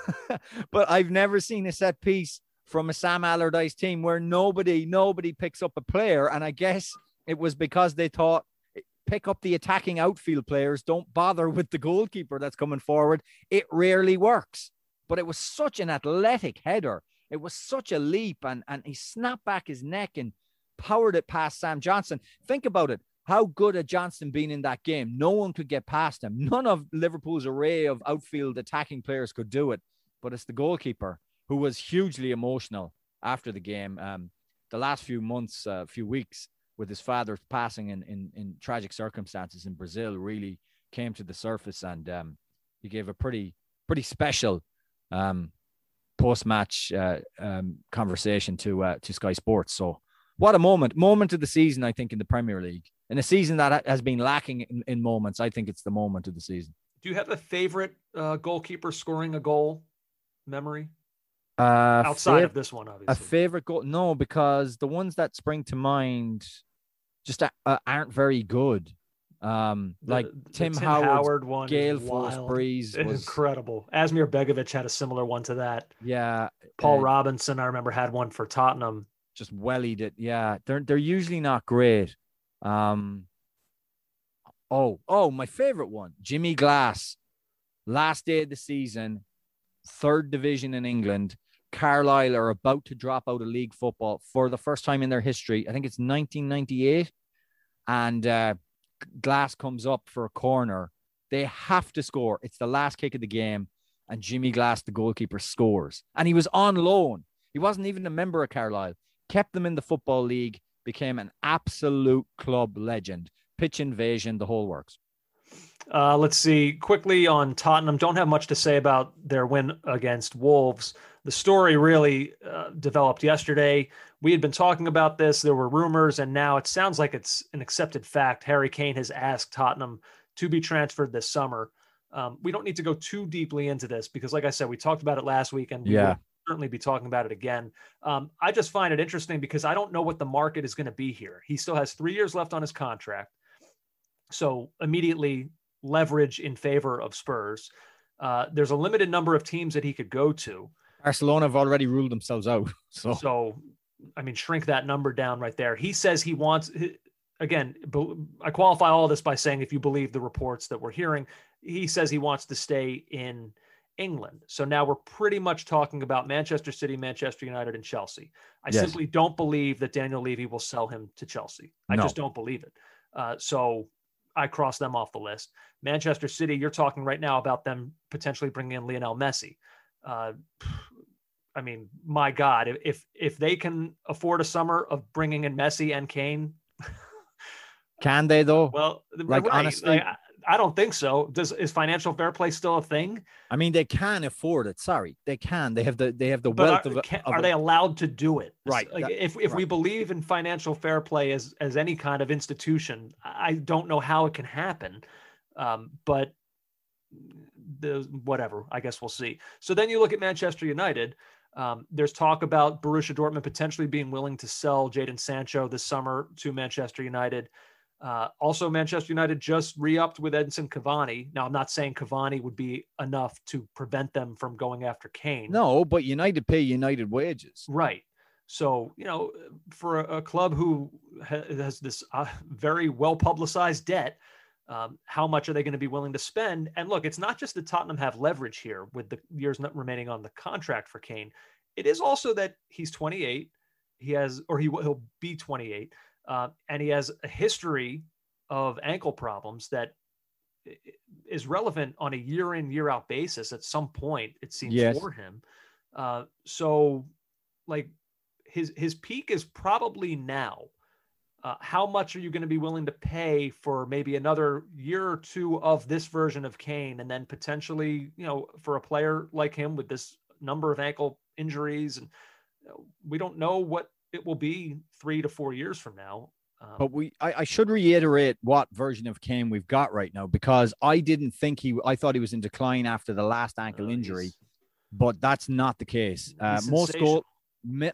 but I've never seen a set piece from a Sam Allardyce team where nobody, nobody picks up a player. And I guess it was because they thought pick up the attacking outfield players. Don't bother with the goalkeeper that's coming forward. It rarely works. But it was such an athletic header. It was such a leap, and, and he snapped back his neck and powered it past Sam Johnstone. Think about it. How good had Johnstone been in that game? No one could get past him. None of Liverpool's array of outfield attacking players could do it. But it's the goalkeeper who was hugely emotional after the game. Um, the last few months, a uh, few weeks, with his father passing in, in, in tragic circumstances in Brazil really came to the surface and um, he gave a pretty pretty special um, post match uh, um, conversation to uh, to Sky Sports. So what a moment moment of the season I think in the Premier League in a season that has been lacking in, in moments. I think it's the moment of the season. Do you have a favorite uh, goalkeeper scoring a goal memory? Uh, Outside fav- of this one, obviously. A favorite goal? No, because the ones that spring to mind just uh, aren't very good. Um, like the, Tim, Tim Howard one, Gale Force Breeze was incredible. Asmir Begovic had a similar one to that. Yeah, Paul uh, Robinson, I remember, had one for Tottenham. Just wellied it. Yeah, they're they're usually not great. Um, oh, oh, my favorite one, Jimmy Glass, last day of the season, third division in England. Carlisle are about to drop out of league football for the first time in their history. I think it's 1998. And uh, Glass comes up for a corner. They have to score. It's the last kick of the game. And Jimmy Glass, the goalkeeper, scores. And he was on loan. He wasn't even a member of Carlisle. Kept them in the Football League, became an absolute club legend. Pitch invasion, the whole works. Uh, let's see quickly on Tottenham. Don't have much to say about their win against Wolves. The story really uh, developed yesterday. We had been talking about this. There were rumors, and now it sounds like it's an accepted fact. Harry Kane has asked Tottenham to be transferred this summer. Um, we don't need to go too deeply into this because, like I said, we talked about it last week, and yeah. will certainly be talking about it again. Um, I just find it interesting because I don't know what the market is going to be here. He still has three years left on his contract. So immediately leverage in favor of Spurs. Uh, there's a limited number of teams that he could go to. Barcelona have already ruled themselves out. So, so I mean, shrink that number down right there. He says he wants, again, I qualify all this by saying if you believe the reports that we're hearing, he says he wants to stay in England. So now we're pretty much talking about Manchester City, Manchester United, and Chelsea. I yes. simply don't believe that Daniel Levy will sell him to Chelsea. I no. just don't believe it. Uh, so I cross them off the list. Manchester City, you're talking right now about them potentially bringing in Lionel Messi. Uh, I mean, my God, if if they can afford a summer of bringing in Messi and Kane, can they though? Well, like right. honestly, like, I don't think so. Does is financial fair play still a thing? I mean, they can afford it. Sorry, they can. They have the they have the but wealth are, of, can, of. Are they allowed to do it? Right. Like that, if if right. we believe in financial fair play as as any kind of institution, I don't know how it can happen. Um, but the whatever, I guess we'll see. So then you look at Manchester United. Um, there's talk about Borussia Dortmund potentially being willing to sell Jadon Sancho this summer to Manchester United. Uh, also, Manchester United just re-upped with Edinson Cavani. Now, I'm not saying Cavani would be enough to prevent them from going after Kane. No, but United pay United wages. Right. So, you know, for a, a club who ha- has this uh, very well publicized debt, Um, how much are they going to be willing to spend? And look, it's not just that Tottenham have leverage here with the years not remaining on the contract for Kane. It is also that he's 28. He has, or he will he'll be 28, uh, and he has a history of ankle problems that is relevant on a year in year out basis at some point it seems Yes. for him uh, so like his his peak is probably now uh, how much are you going to be willing to pay for maybe another year or two of this version of Kane and then potentially you know for a player like him with this number of ankle injuries and we don't know what it will be 3 to 4 years from now um, But we, I, I should reiterate what version of Kane we've got right now because I didn't think he, I thought he was in decline after the last ankle uh, injury, but that's not the case. Uh, most goal, sensational. mi-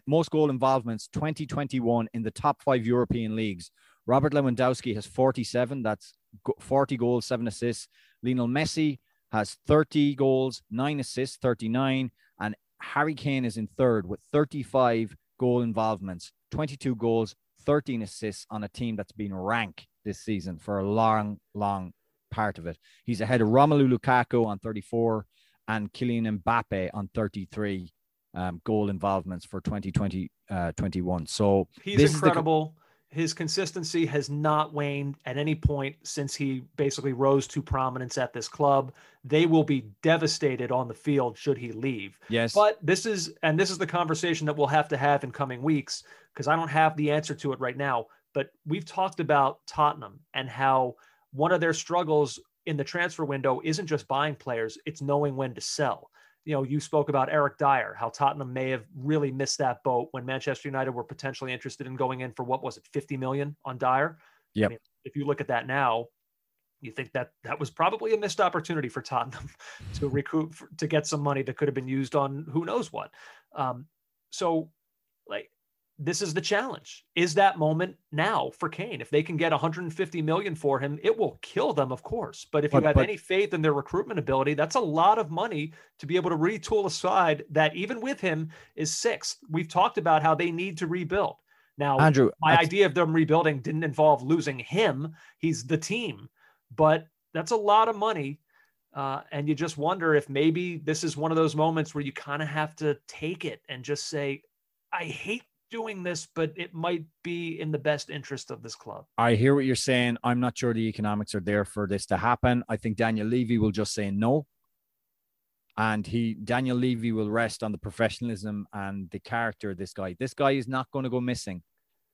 most goal involvements 2021 in the top five European leagues. Robert Lewandowski has 47. That's 40 goals, seven assists. Lionel Messi has 30 goals, nine assists, 39. And Harry Kane is in third with 35 goal involvements, 22 goals, 13 assists on a team that's been ranked this season for a long, long part of it. He's ahead of Romelu Lukaku on 34 and Kylian Mbappe on 33 um, goal involvements for 2020 uh, 21. So He's is the- incredible. His consistency has not waned at any point since he basically rose to prominence at this club. They will be devastated on the field should he leave. yes, But this is, and this is the conversation that we'll have to have in coming weeks because I don't have the answer to it right now. But we've talked about Tottenham and how one of their struggles in the transfer window isn't just buying players, it's knowing when to sell. You know, you spoke about Eric Dier, how Tottenham may have really missed that boat when Manchester United were potentially interested in going in for what was it, 50 million on Dier? Yeah. I mean, if you look at that now, you think that that was probably a missed opportunity for Tottenham to recoup to get some money that could have been used on who knows what. Um, so, like, this is the challenge. Is that moment now for Kane? If they can get 150 million for him, it will kill them, of course. But if you But- have but- any faith in their recruitment ability, that's a lot of money to be able to retool a side that, even with him, is sixth. We've talked about how they need to rebuild. Now, Andrew, my idea of them rebuilding didn't involve losing him. He's the team, but that's a lot of money. Uh, and you just wonder if maybe this is one of those moments where you kind of have to take it and just say, I hate doing this, but it might be in the best interest of this club. I hear what you're saying. I'm not sure the economics are there for this to happen. I think Daniel Levy will just say no. And he Daniel Levy will rest on the professionalism and the character of this guy. This guy is not going to go missing.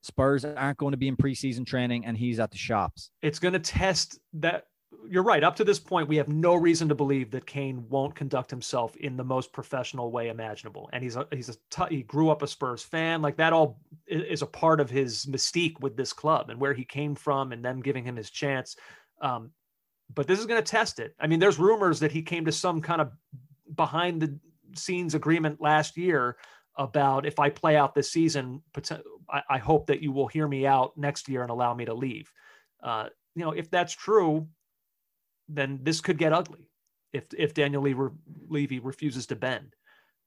Spurs aren't going to be in preseason training and he's at the shops. It's going to test that. You're right. Up to this point, we have no reason to believe that Kane won't conduct himself in the most professional way imaginable. And he's a, he's a t- he grew up a Spurs fan. Like that all is a part of his mystique with this club and where he came from, and them giving him his chance. Um, but this is going to test it. I mean, there's rumors that he came to some kind of behind the scenes agreement last year about if I play out this season, I, I hope that you will hear me out next year and allow me to leave. Uh, you know, if that's true, then this could get ugly. If if Daniel Levy, Levy refuses to bend,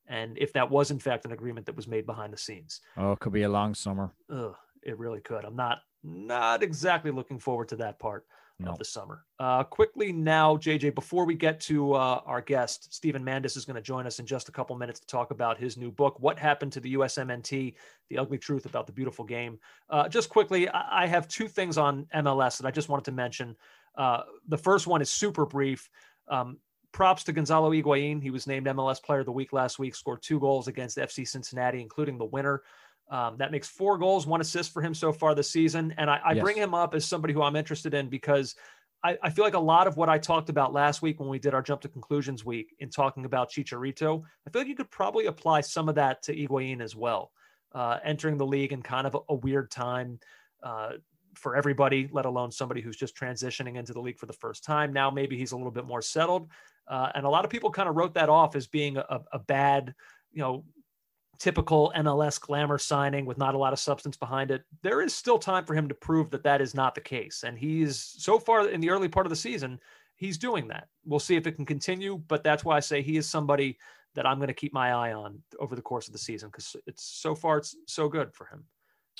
and if that was in fact an agreement that was made behind the scenes, Oh, it could be a long summer. ugh, it really could. I'm not not exactly looking forward to that part No. of the summer. Uh, quickly now, JJ, before we get to uh, our guest, Steven Mandis is going to join us in just a couple minutes to talk about his new book, What Happened to the USMNT, The Ugly Truth About the Beautiful Game. Uh, just quickly, I-, I have two things on MLS that I just wanted to mention. Uh, the first one is super brief. Um, props to Gonzalo Higuain. He was named MLS Player of the Week last week, scored two goals against FC Cincinnati, including the winner. Um, that makes four goals, one assist for him so far this season. And I, I Yes. bring him up as somebody who I'm interested in because I, I feel like a lot of what I talked about last week when we did our jump to conclusions week in talking about Chicharito, I feel like you could probably apply some of that to Higuain as well. Uh, entering the league in kind of a, a weird time uh, for everybody, let alone somebody who's just transitioning into the league for the first time. Now maybe he's a little bit more settled. Uh, and a lot of people kind of wrote that off as being a, a bad, you know, typical MLS glamour signing with not a lot of substance behind it. There is still time for him to prove that that is not the case. And he's so far in the early part of the season, he's doing that. We'll see if it can continue, but that's why I say he is somebody that I'm going to keep my eye on over the course of the season because it's so far it's so good for him.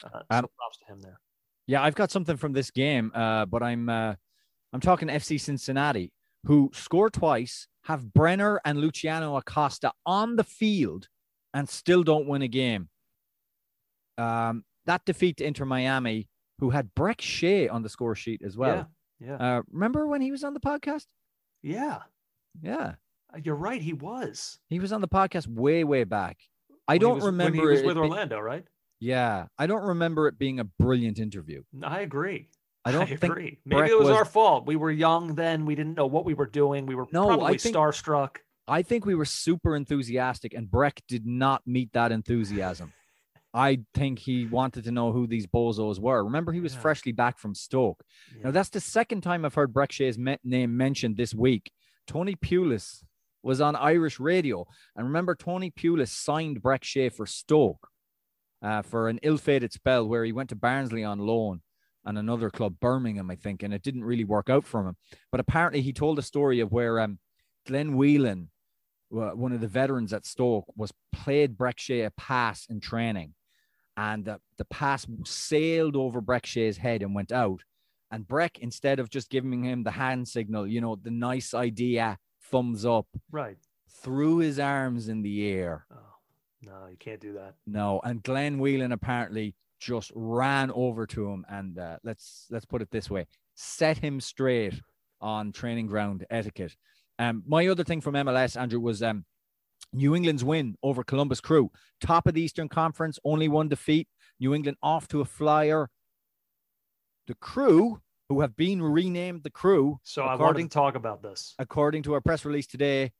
Uh, so props to him there. Yeah, I've got something from this game, uh, but I'm uh, I'm talking FC Cincinnati, who score twice, have Brenner and Luciano Acosta on the field, and still don't win a game. Um, that defeat to Inter Miami, who had Brek Shea on the score sheet as well. Yeah. Uh, remember when he was on the podcast? Yeah. Yeah, Uh, You're right. He was. he was on the podcast way, way back. I When don't was- remember when he was it with Orlando, right? Yeah, I don't remember it being a brilliant interview. I agree. I don't I think agree. Maybe Brek it was, was- our fault. We were young then. We didn't know what we were doing. We were No, probably I think- starstruck. I think we were super enthusiastic, and Brek did not meet that enthusiasm. I think he wanted to know who these bozos were. Remember, he was Yeah. freshly back from Stoke. Yeah. Now, that's the second time I've heard Brek Shea's me- name mentioned this week. Tony Pulis was on Irish radio. And remember, Tony Pulis signed Brek Shea for Stoke uh, for an ill fated spell where he went to Barnsley on loan and another club, Birmingham, I think, and it didn't really work out for him. But apparently, he told a story of where um, Glenn Whelan, one of the veterans at Stoke, was played Shea a pass in training. And the, the pass sailed over Brek Shea's head and went out. And Brek, instead of just giving him the hand signal, you know, the nice idea, thumbs up, Right. threw his arms in the air. Oh, no, you can't do that. No, and Glenn Whelan apparently just ran over to him and uh, let's let's put it this way, set him straight on training ground etiquette. Um, my other thing from MLS, Andrew, was um, New England's win over Columbus Crew, top of the Eastern Conference, only one defeat. New England off to a flyer. The Crew, who have been renamed the Crew, So I according to talk about this. according to our press release today,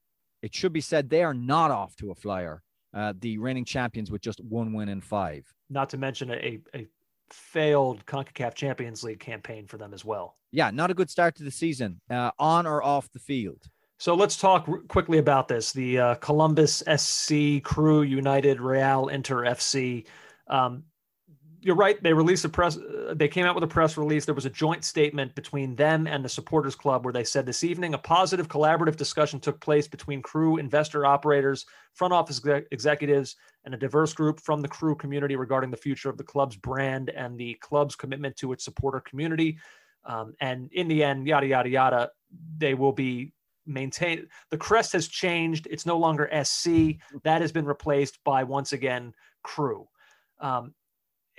it should be said they are not off to a flyer. Uh, the reigning champions with just one win in five. Not to mention a, a failed CONCACAF Champions League campaign for them as well. Yeah, not a good start to the season, uh, on or off the field. So let's talk r- quickly about this. The uh, Columbus SC Crew United Real Inter FC. Um, you're right. They released a press. Uh, they came out with a press release. There was a joint statement between them and the supporters club where they said this evening a positive collaborative discussion took place between crew investor operators, front office exec- executives, and a diverse group from the crew community regarding the future of the club's brand and the club's commitment to its supporter community. Um, and in the end, yada yada yada, they will be maintained. The crest has changed. It's no longer SC. That has been replaced by once again crew. Um,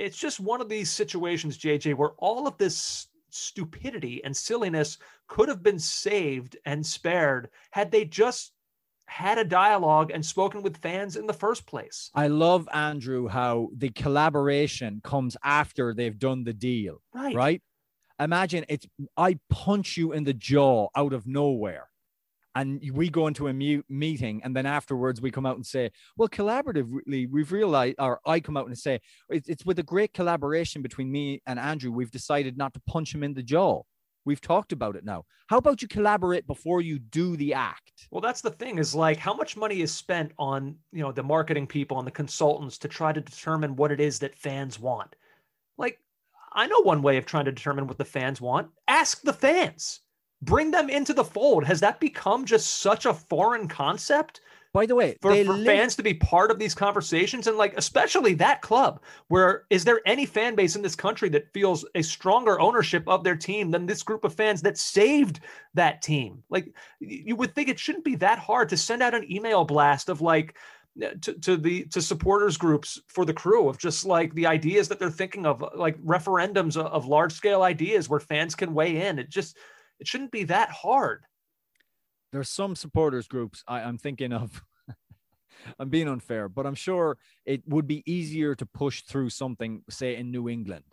it's just one of these situations, JJ, where all of this stupidity and silliness could have been saved and spared had they just had a dialogue and spoken with fans in the first place. I love Andrew how the collaboration comes after they've done the deal, Right. right? Imagine it's I punch you in the jaw out of nowhere. And we go into a mu- meeting, and then afterwards we come out and say, "Well, collaboratively, we've realized." Or I come out and say, "It's, it's with a great collaboration between me and Andrew. We've decided not to punch him in the jaw. We've talked about it now. How about you collaborate before you do the act?" Well, that's the thing is like how much money is spent on, you know, the marketing people and the consultants to try to determine what it is that fans want. Like, I know one way of trying to determine what the fans want. Ask the fans. Bring them into the fold. Has that become just such a foreign concept By the way, for, for live- fans to be part of these conversations? And like, especially that club, where is there any fan base in this country that feels a stronger ownership of their team than this group of fans that saved that team? Like, you would think it shouldn't be that hard to send out an email blast of like, uh, to, to the to supporters groups for the crew of just like the ideas that they're thinking of like referendums of, of large scale ideas where fans can weigh in it just it shouldn't be that hard there's some supporters groups I, I'm thinking of. I'm being unfair, but I'm sure it would be easier to push through something, say in New England.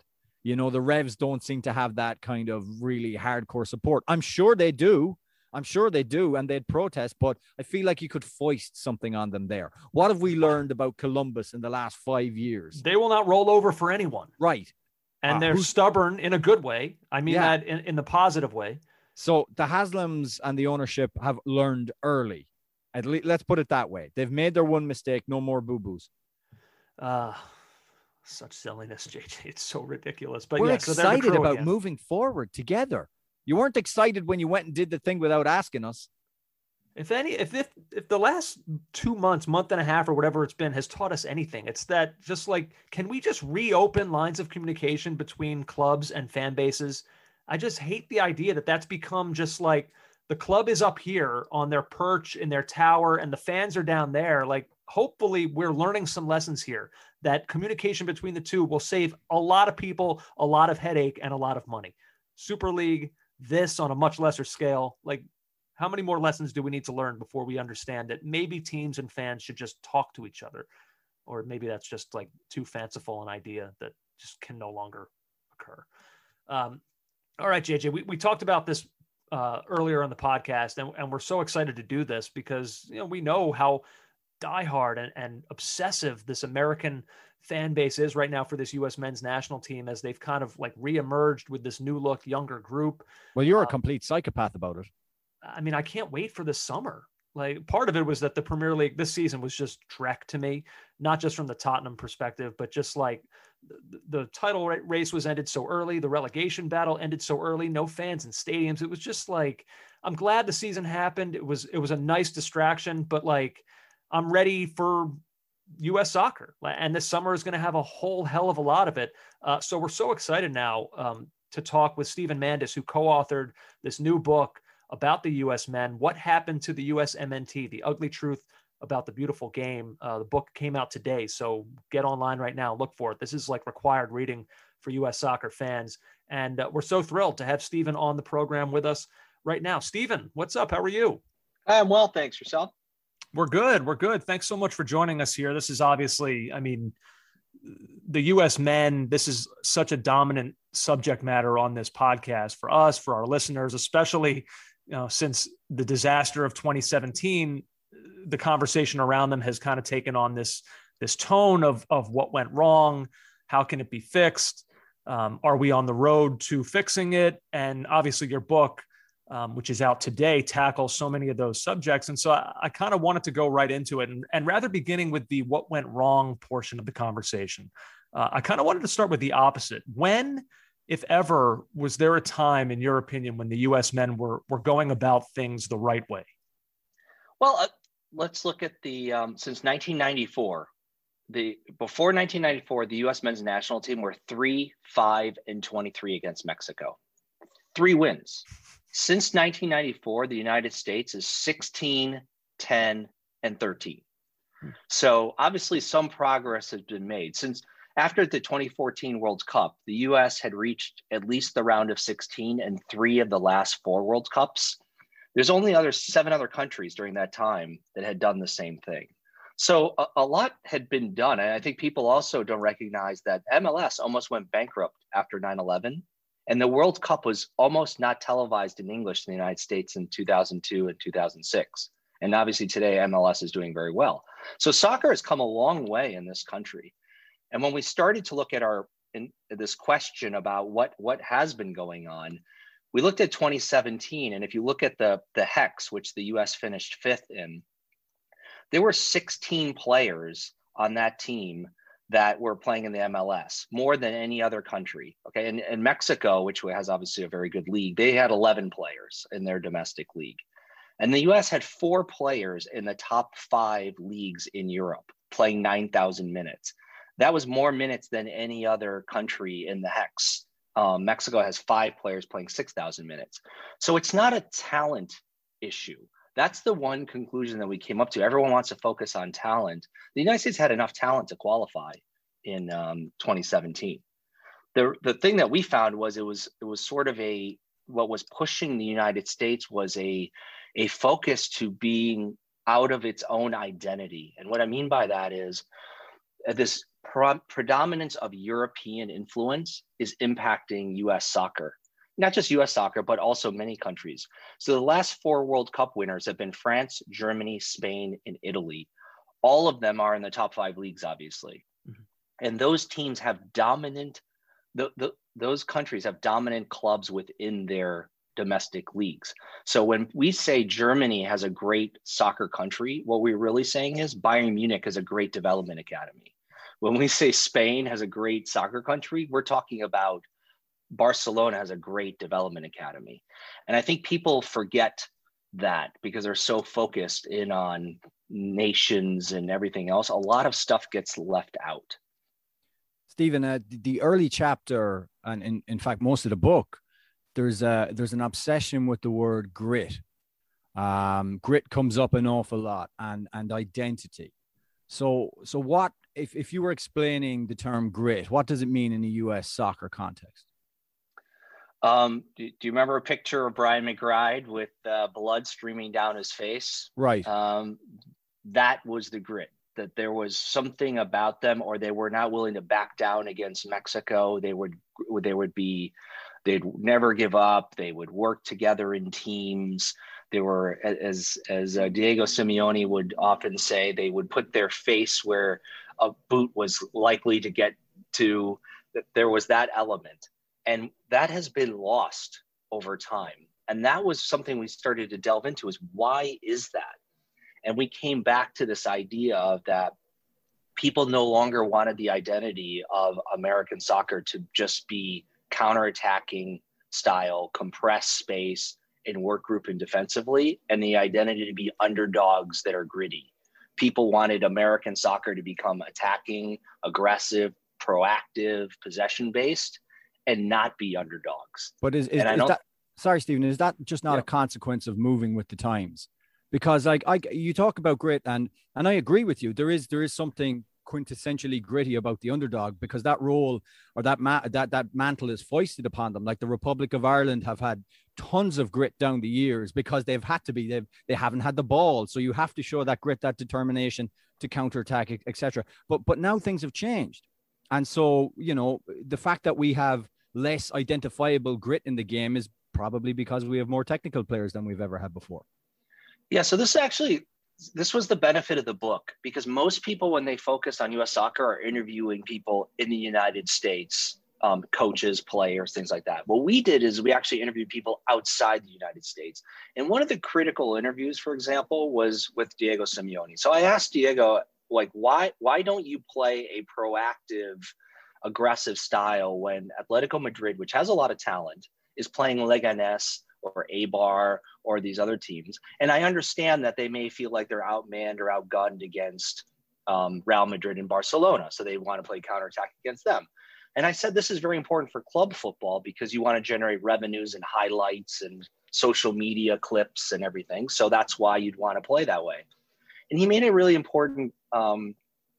You know, the Revs don't seem to have that kind of really hardcore support. I'm sure they do. I'm sure they do, and they'd protest, but I feel like you could foist something on them there. What have we learned about Columbus in the last five years? they will not roll over for anyone Right. and Uh, they're stubborn in a good way. I mean Yeah. that in, in the positive way. So the Haslams and the ownership have learned early. At least, let's put it that way. They've made their one mistake. No more boo boos. Uh, such silliness, JJ. It's so ridiculous. But We're yeah, so the excited crew about again. moving forward together. You weren't excited when you went and did the thing without asking us. If any, if, if if the last two months, month and a half, or whatever it's been, has taught us anything, it's that just like, can we just reopen lines of communication between clubs and fan bases? I just hate the idea that that's become just like the club is up here on their perch in their tower and the fans are down there. Like, hopefully, we're learning some lessons here that communication between the two will save a lot of people a lot of headache and a lot of money. Super League, this on a much lesser scale. Like, how many more lessons do we need to learn before we understand that maybe teams and fans should just talk to each other? Or maybe that's just like too fanciful an idea that just can no longer occur. Um, all right, JJ, we, we talked about this uh, earlier on the podcast, and, and we're so excited to do this because you know we know how diehard and, and obsessive this American fan base is right now for this U.S. men's national team as they've kind of like reemerged with this new look, younger group. Well, you're a um, complete psychopath about it. I mean, I can't wait for the summer. Like part of it was that the Premier League this season was just Trek to me, not just from the Tottenham perspective, but just like the, title race was ended so early, the relegation battle ended so early, no fans in stadiums. It was just like I'm glad the season happened. It was it was a nice distraction, but like I'm ready for U.S. soccer, and this summer is going to have a whole hell of a lot of it. Uh, so we're so excited now um, to talk with Steven Mandis, who co-authored this new book about the U.S. men. What happened to the U.S. MNT? The ugly truth about the beautiful game. Uh, the book came out today, so get online right now, look for it. This is like required reading for U.S. soccer fans, and uh, we're so thrilled to have Steven on the program with us right now. Steven, what's up? How are you? I'm well, thanks. Yourself? We're good. We're good. Thanks so much for joining us here. This is obviously, I mean, the U.S. men. This is such a dominant subject matter on this podcast for us, for our listeners, especially you know since the disaster of 2017 the conversation around them has kind of taken on this this tone of of what went wrong. How can it be fixed? Um, are we on the road to fixing it? And obviously your book um, which is out today tackles so many of those subjects. And so i, I kind of wanted to go right into it and, and rather beginning with the what went wrong portion of the conversation. Uh, i kind of wanted to start with the opposite. When if ever was there a time in your opinion when the us men were were going about things the right way well uh, let's look at the um, since 1994. The before 1994, the U.S. men's national team were three, five, and 23 against Mexico. Three wins. Since 1994, the United States is 16, 10, and 13. So obviously, some progress has been made since after the 2014 World Cup. The U.S. had reached at least the round of 16 and three of the last four World Cups. There's only other seven other countries during that time that had done the same thing. So a, a, lot had been done. And I think people also don't recognize that MLS almost went bankrupt after 9 11. And the World Cup was almost not televised in English in the United States in 2002 and 2006. And obviously today, MLS is doing very well. So soccer has come a long way in this country. And when we started to look at our in this question about what what has been going on, we looked at 2017, and if you look at the, the HEX, which the US finished fifth in, there were 16 players on that team that were playing in the MLS, more than any other country. Okay. And, and Mexico, which has obviously a very good league, they had 11 players in their domestic league. And the US had four players in the top five leagues in Europe playing 9,000 minutes. That was more minutes than any other country in the HEX. Um, Mexico has five players playing 6,000 minutes. So it's not a talent issue. That's the one conclusion that we came up to. Everyone wants to focus on talent. The United States had enough talent to qualify in um, 2017. The, the thing that we found was it was it was sort of a what was pushing the United States was a a focus to being out of its own identity. And what I mean by that is this pre- predominance of European influence is impacting US soccer. Not just US soccer, but also many countries. So the last four World Cup winners have been France, Germany, Spain, and Italy. All of them are in the top five leagues, obviously. Mm-hmm. And those teams have dominant, the, the, those countries have dominant clubs within their domestic leagues. So when we say Germany has a great soccer country, what we're really saying is Bayern Munich is a great development academy when we say Spain has a great soccer country, we're talking about Barcelona has a great development academy. And I think people forget that because they're so focused in on nations and everything else. A lot of stuff gets left out. Steven, uh, the early chapter, and in, in fact, most of the book, there's a there's an obsession with the word grit. Um, grit comes up an awful lot, and and identity. So so what if if you were explaining the term grit? What does it mean in the U.S. soccer context? Um, do, do, you remember a picture of Brian McBride with uh, blood streaming down his face? Right. Um, that was the grit. That there was something about them, or they were not willing to back down against Mexico. They would they would be they'd never give up. They would work together in teams. They were as as uh, Diego Simeone would often say, they would put their face where a boot was likely to get to. There was that element and that has been lost over time. And that was something we started to delve into is why is that? And we came back to this idea of that people no longer wanted the identity of American soccer to just be counterattacking style, compress space, and work group and defensively, and the identity to be underdogs that are gritty. People wanted American soccer to become attacking, aggressive, proactive, possession based and not be underdogs. But is, is, is that sorry, Steven, is that just not yeah. a consequence of moving with the times? Because like I you talk about grit and and I agree with you. There is there is something quintessentially gritty about the underdog because that role or that ma- that that mantle is foisted upon them. Like the Republic of Ireland have had tons of grit down the years because they've had to be they've they haven't had the ball, so you have to show that grit, that determination to counterattack, etc. But but now things have changed, and so you know the fact that we have less identifiable grit in the game is probably because we have more technical players than we've ever had before. Yeah, so this actually this was the benefit of the book because most people when they focus on US soccer are interviewing people in the United States, um, coaches, players, things like that. What we did is we actually interviewed people outside the United States. And one of the critical interviews, for example, was with Diego Simeone. So I asked Diego, like, why why don't you play a proactive aggressive style when Atletico Madrid, which has a lot of talent, is playing Leganes or Eibar or these other teams. And I understand that they may feel like they're outmanned or outgunned against um, Real Madrid and Barcelona. So they want to play counterattack against them. And I said this is very important for club football because you want to generate revenues and highlights and social media clips and everything. So that's why you'd want to play that way. And he made a really important um,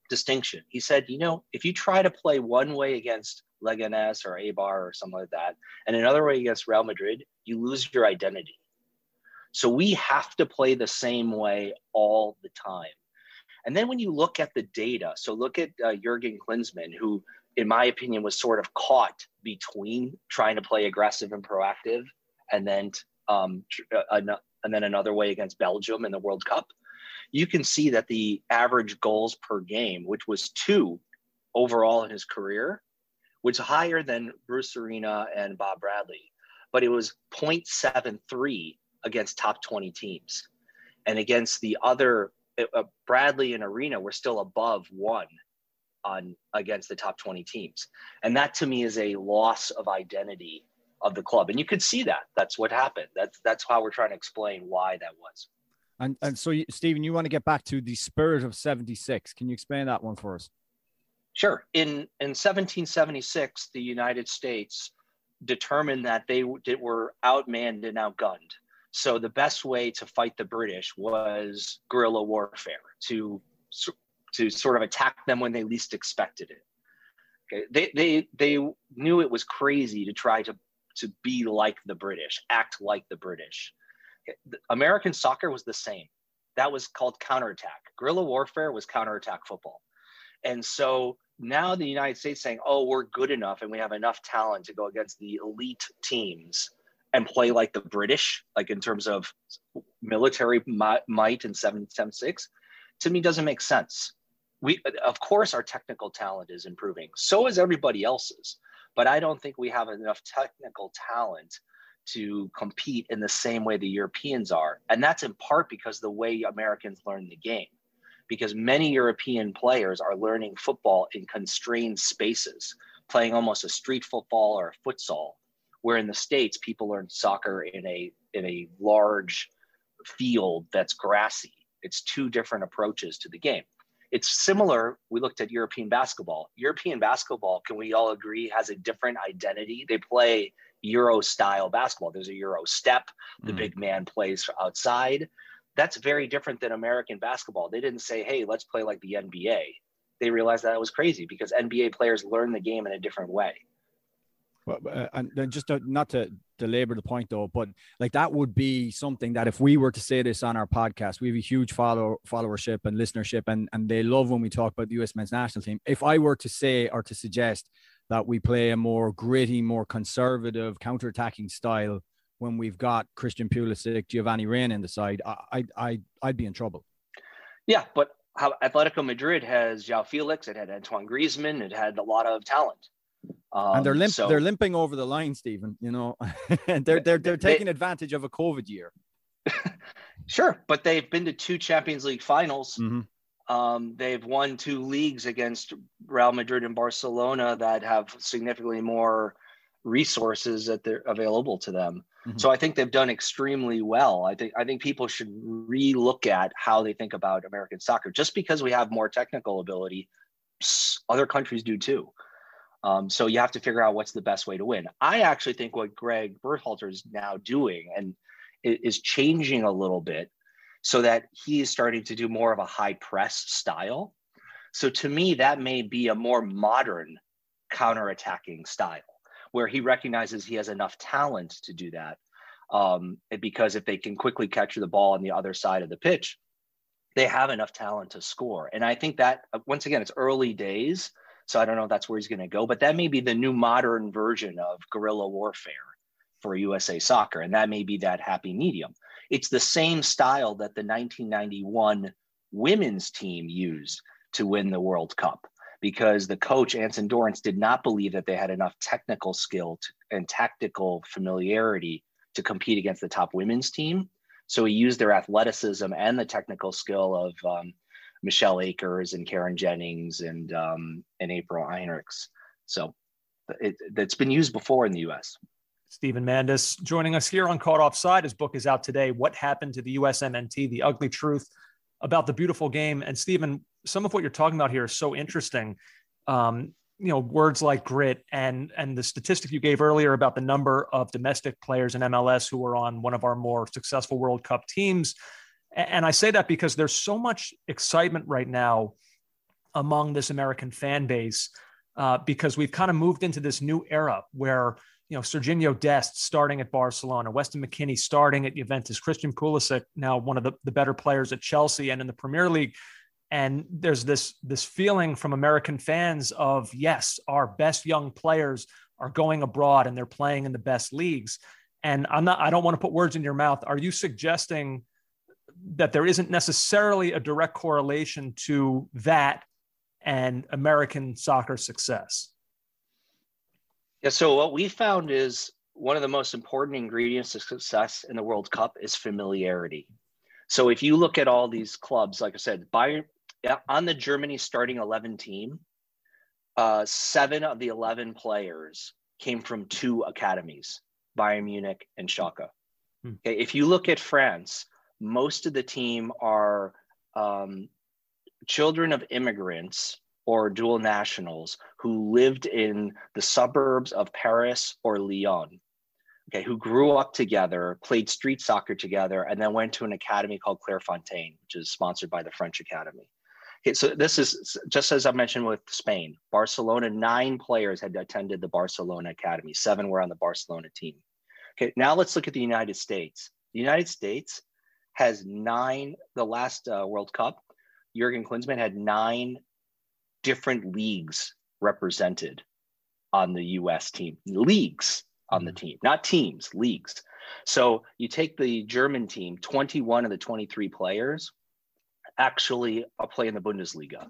distinction. He said, you know, if you try to play one way against Leganes or Eibar or something like that, and another way against Real Madrid, you lose your identity. So we have to play the same way all the time. And then when you look at the data, so look at uh, Jurgen Klinsmann, who, in my opinion, was sort of caught between trying to play aggressive and proactive, and then um, uh, and then another way against Belgium in the World Cup you can see that the average goals per game, which was two overall in his career, was higher than Bruce Arena and Bob Bradley, but it was 0.73 against top 20 teams. And against the other, uh, uh, Bradley and Arena were still above one on against the top 20 teams. And that to me is a loss of identity of the club. And you could see that. That's what happened. That's that's how we're trying to explain why that was. And and so, you, Steven, you want to get back to the spirit of '76? Can you explain that one for us? Sure. In in 1776, the United States determined that they were outmanned and outgunned. So the best way to fight the British was guerrilla warfare to to sort of attack them when they least expected it. Okay, they they they knew it was crazy to try to to be like the British, act like the British. American soccer was the same. That was called counterattack. Guerrilla warfare was counterattack football. And so now the United States saying, oh, we're good enough and we have enough talent to go against the elite teams and play like the British, like in terms of military might in 776, to me doesn't make sense. We, of course, our technical talent is improving. So is everybody else's. But I don't think we have enough technical talent to compete in the same way the Europeans are. And that's in part because the way Americans learn the game. Because many European players are learning football in constrained spaces, playing almost a street football or a futsal, where in the States people learn soccer in a in a large field that's grassy. It's two different approaches to the game. It's similar. We looked at European basketball. European basketball, can we all agree, has a different identity? They play Euro style basketball. There's a Euro step, the Mm. big man plays outside. That's very different than American basketball. They didn't say, hey, let's play like the NBA. They realized that was crazy because NBA players learn the game in a different way. Well, uh, and then just to, not to belabor the point though, but like that would be something that if we were to say this on our podcast, we have a huge follow followership and listenership, and and they love when we talk about the U.S. men's national team. If I were to say or to suggest that we play a more gritty, more conservative, counter-attacking style when we've got Christian Pulisic, Giovanni Reyna in the side, I I I I'd be in trouble. Yeah, but how Atletico Madrid has João Felix, it had Antoine Griezmann, it had a lot of talent. Um, and they're limp, so- they're limping over the line, Steven. You know, they're they're they're They- taking advantage of a COVID year. Sure, but they've been to two Champions League finals. Mhm. Um, they've won two leagues against Real Madrid and Barcelona that have significantly more resources that they're available to them. Mhm. So I think they've done extremely well. I think I think people should relook at how they think about American soccer. Just because we have more technical ability, other countries do too. Um, so you have to figure out what's the best way to win. I actually think what Greg Berhalter is now doing and is changing a little bit so that he is starting to do more of a high press style. So to me, that may be a more modern counterattacking style where he recognizes he has enough talent to do that. Um, because if they can quickly catch the ball on the other side of the pitch, they have enough talent to score. And I think that uh, once again, it's early days. So I don't know if that's where he's going to go, but that may be the new modern version of guerrilla warfare for USA soccer. And that may be that happy medium. It's the same style that the 1991 women's team used to win the World Cup because the coach, Anson Dorrance, did not believe that they had enough technical skill to, and tactical familiarity to compete against the top women's team. So he used their athleticism and the technical skill of um, Michelle Akers and Carin Jennings and um, and April Heinrichs. So it, it's been used before in the U.S. Steven Mandis joining us here on Caught Offside. His book is out today. What happened to the USMNT? The ugly truth about the beautiful game. And Steven, some of what you're talking about here is so interesting. Um, you know, words like grit and and the statistic you gave earlier about the number of domestic players in MLS who are on one of our more successful World Cup teams. And I say that because there's so much excitement right now among this American fan base uh, because we've kind of moved into this new era where you know Serginho Dest starting at Barcelona, Weston McKennie starting at Juventus, Christian Pulisic now one of the, the better players at Chelsea and in the Premier League. And there's this this feeling from American fans of yes, our best young players are going abroad and they're playing in the best leagues. And I'm not I don't want to put words in your mouth. Are you suggesting that there isn't necessarily a direct correlation to that and American soccer success? Yeah. So what we found is one of the most important ingredients to success in the World Cup is familiarity. So if you look at all these clubs, like I said, Bayern on the Germany starting 11 team, uh, seven of the 11 players came from two academies, Bayern Munich and Schalke. Hmm. Okay, if you look at France, most of the team are um, children of immigrants or dual nationals who lived in the suburbs of Paris or Lyon, okay, who grew up together, played street soccer together, and then went to an academy called Clairefontaine, which is sponsored by the French Academy. Okay, so this is just as I mentioned with Spain, Barcelona, nine players had attended the Barcelona Academy, seven were on the Barcelona team. Okay, now let's look at the United States. The United States has nine, the last uh, World Cup, Jurgen Klinsmann had nine different leagues represented on the US team, leagues on the team, not teams, leagues. So you take the German team, 21 of the 23 players actually play in the Bundesliga.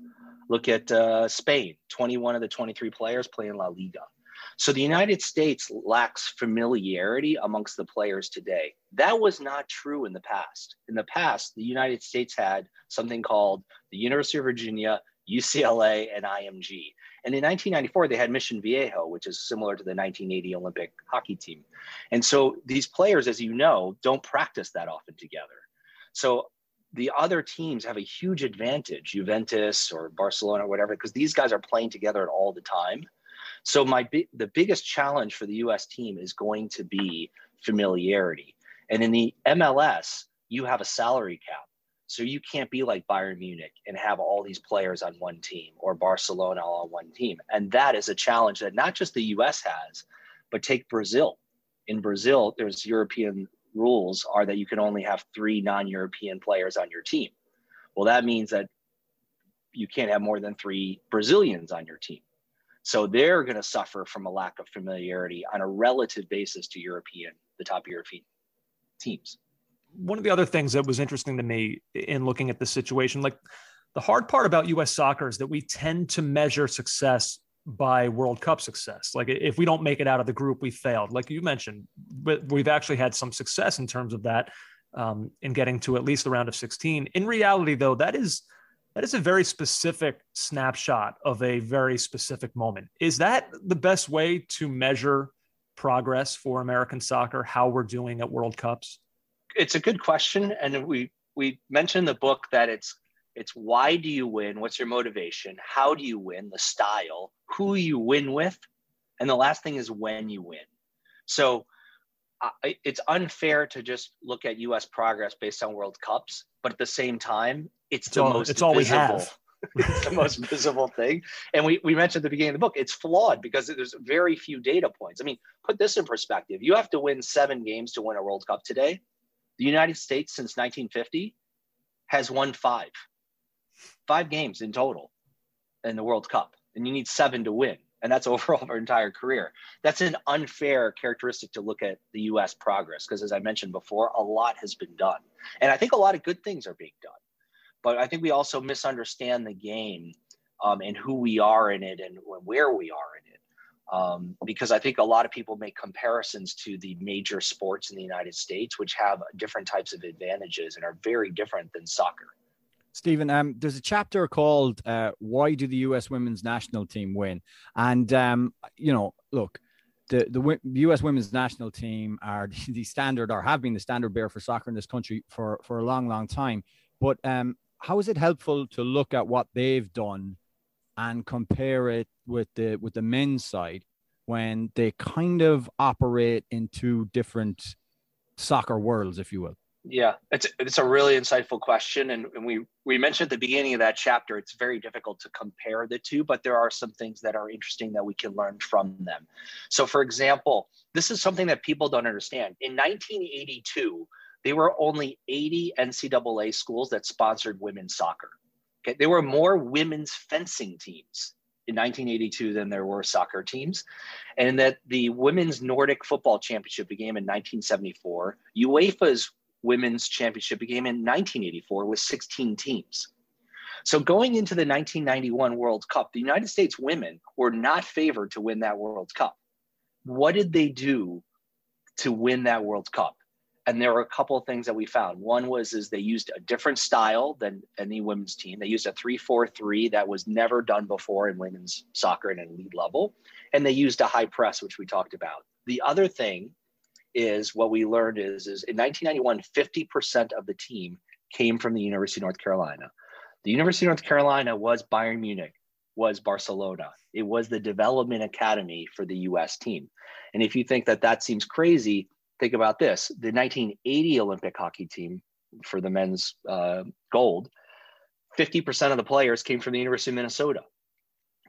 Look at uh, Spain, 21 of the 23 players play in La Liga. So the United States lacks familiarity amongst the players today. That was not true in the past. In the past, the United States had something called the University of Virginia, UCLA, and IMG. And in 1994, they had Mission Viejo, which is similar to the 1980 Olympic hockey team. And so these players, as you know, don't practice that often together. So the other teams have a huge advantage, Juventus or Barcelona or whatever, because these guys are playing together all the time. So my the biggest challenge for the U.S. team is going to be familiarity. And in the MLS, you have a salary cap. So you can't be like Bayern Munich and have all these players on one team or Barcelona all on one team. And that is a challenge that not just the US has, but take Brazil. In Brazil, there's European rules are that you can only have three non-European players on your team. Well, that means that you can't have more than three Brazilians on your team. So they're going to suffer from a lack of familiarity on a relative basis to European, the top European teams. One of the other things that was interesting to me in looking at the situation, like the hard part about US soccer is that we tend to measure success by World Cup success. Like if we don't make it out of the group, we failed. Like you mentioned, but we've actually had some success in terms of that um, in getting to at least the round of 16. In reality, though, that is that is a very specific snapshot of a very specific moment. Is that the best way to measure progress for American soccer? How we're doing at World Cups? It's a good question, and we we mentioned in the book that it's it's why do you win? What's your motivation? How do you win? The style, who you win with, and the last thing is when you win. So it's unfair to just look at U.S. progress based on World Cups, but at the same time, it's, it's the all, most. It's all visible. we have. it's the most visible thing. And we, we mentioned at the beginning of the book, it's flawed because there's very few data points. I mean, put this in perspective. You have to win seven games to win a World Cup today. The United States since 1950 has won five five games in total in the World Cup, and you need seven to win. And that's overall our entire career. That's an unfair characteristic to look at the US progress because, as I mentioned before, a lot has been done. And I think a lot of good things are being done. But I think we also misunderstand the game um, and who we are in it and where we are in it. Um, because I think a lot of people make comparisons to the major sports in the United States, which have different types of advantages and are very different than soccer. Steven, um, there's a chapter called uh, "Why Do the U.S. Women's National Team Win?" And um, you know, look, the the U.S. Women's National Team are the standard, or have been the standard bearer for soccer in this country for for a long, long time. But um, how is it helpful to look at what they've done and compare it with the with the men's side when they kind of operate in two different soccer worlds, if you will? Yeah, it's it's a really insightful question, and, and we we mentioned at the beginning of that chapter. It's very difficult to compare the two, but there are some things that are interesting that we can learn from them. So, for example, this is something that people don't understand. In 1982, there were only 80 NCAA schools that sponsored women's soccer. Okay, there were more women's fencing teams in 1982 than there were soccer teams, and that the women's Nordic football championship began in 1974. UEFA's women's championship began in 1984 with 16 teams. So going into the 1991 World Cup, the United States women were not favored to win that World Cup. What did they do to win that World Cup? And there were a couple of things that we found. One was is they used a different style than any women's team. They used a 3-4-3 that was never done before in women's soccer at an elite level. And they used a high press, which we talked about. The other thing is what we learned is, is in 1991, 50% of the team came from the University of North Carolina. The University of North Carolina was Bayern Munich, was Barcelona. It was the development academy for the US team. And if you think that that seems crazy, think about this. The 1980 Olympic hockey team for the men's uh, gold, 50% of the players came from the University of Minnesota.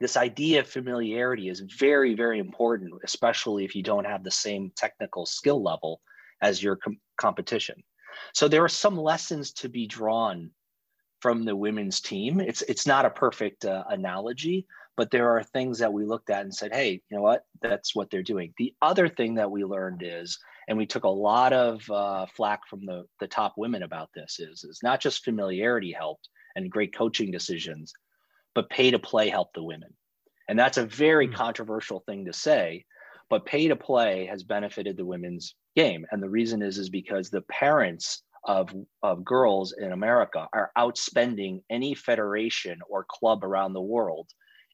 This idea of familiarity is very very important especially if you don't have the same technical skill level as your com- competition. So there are some lessons to be drawn from the women's team. It's it's not a perfect uh, analogy but there are things that we looked at and said hey you know what? That's what they're doing. The other thing that we learned is and we took a lot of uh, flack from the, the top women about this is is not just familiarity helped and great coaching decisions but pay to play helped the women. And that's a very mm. controversial thing to say, but pay to play has benefited the women's game. And the reason is is because the parents of, of girls in America are outspending any federation or club around the world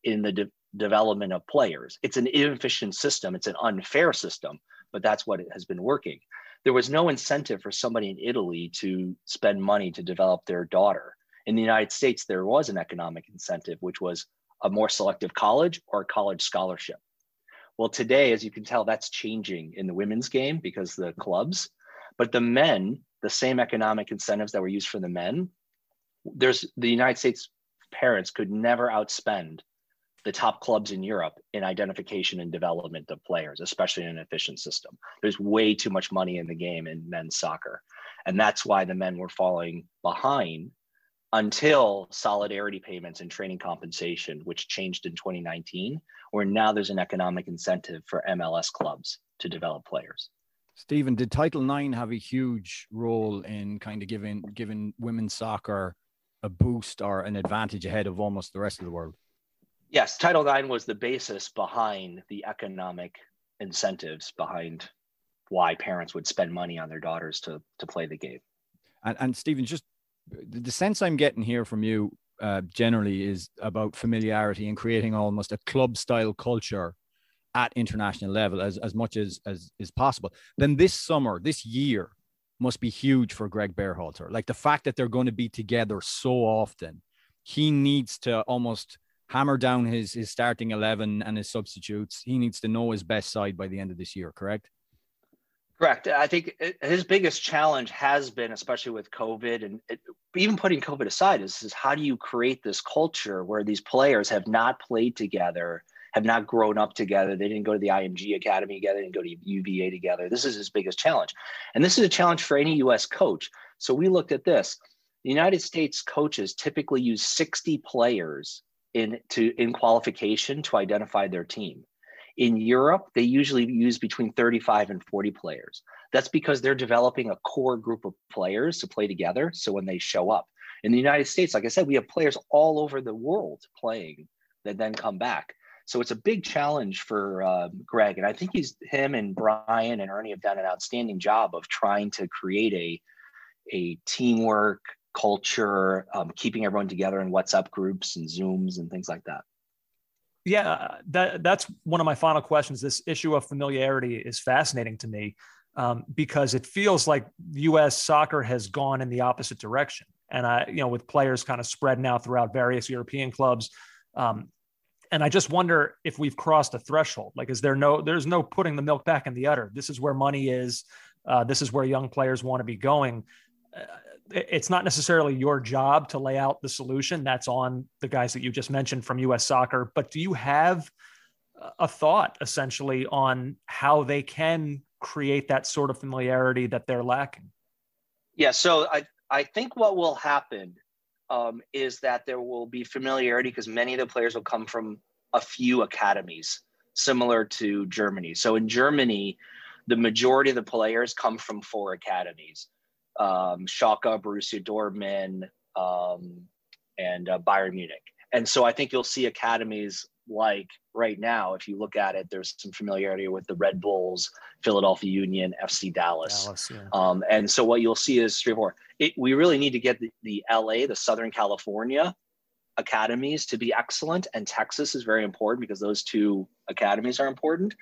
in the de- development of players. It's an inefficient system, it's an unfair system, but that's what it has been working. There was no incentive for somebody in Italy to spend money to develop their daughter in the United States, there was an economic incentive, which was a more selective college or a college scholarship. Well, today, as you can tell, that's changing in the women's game because the clubs, but the men, the same economic incentives that were used for the men, there's the United States parents could never outspend the top clubs in Europe in identification and development of players, especially in an efficient system. There's way too much money in the game in men's soccer. And that's why the men were falling behind until solidarity payments and training compensation, which changed in 2019, where now there's an economic incentive for MLS clubs to develop players. Steven, did Title IX have a huge role in kind of giving giving women's soccer a boost or an advantage ahead of almost the rest of the world? Yes, Title IX was the basis behind the economic incentives behind why parents would spend money on their daughters to to play the game. And, and Steven, just the sense I'm getting here from you uh, generally is about familiarity and creating almost a club style culture at international level as, as much as, as is possible. Then this summer, this year, must be huge for Greg Berhalter. Like the fact that they're going to be together so often, he needs to almost hammer down his his starting eleven and his substitutes. He needs to know his best side by the end of this year. Correct? Correct. I think uh, his biggest challenge has been, especially with COVID, and it, even putting COVID aside, is, is how do you create this culture where these players have not played together, have not grown up together. They didn't go to the IMG Academy together, didn't go to UVA together. This is his biggest challenge, and this is a challenge for any U.S. coach. So we looked at this. The United States coaches typically use 60 players in to in qualification to identify their team. In Europe, they usually use between 35 and 40 players. That's because they're developing a core group of players to play together. So when they show up in the United States, like I said, we have players all over the world playing that then come back. So it's a big challenge for uh, Greg, and I think he's him and Brian and Ernie have done an outstanding job of trying to create a a teamwork culture, um, keeping everyone together in WhatsApp groups and Zooms and things like that. Yeah, that that's one of my final questions. This issue of familiarity is fascinating to me um, because it feels like U.S. soccer has gone in the opposite direction, and I, you know, with players kind of spreading out throughout various European clubs. Um, and I just wonder if we've crossed a threshold. Like, is there no, there's no putting the milk back in the udder. This is where money is. Uh, this is where young players want to be going. Uh, it's not necessarily your job to lay out the solution. That's on the guys that you just mentioned from US soccer. But do you have a thought essentially on how they can create that sort of familiarity that they're lacking? Yeah. So I, I think what will happen um, is that there will be familiarity because many of the players will come from a few academies similar to Germany. So in Germany, the majority of the players come from four academies um, Schalke, Borussia Dortmund, um, and uh, Bayern Munich. And so I think you'll see academies like right now, if you look at it, there's some familiarity with the Red Bulls, Philadelphia Union, FC Dallas. Dallas yeah. um, and so what you'll see is straightforward. It, we really need to get the, the LA, the Southern California academies to be excellent. And Texas is very important because those two academies are important.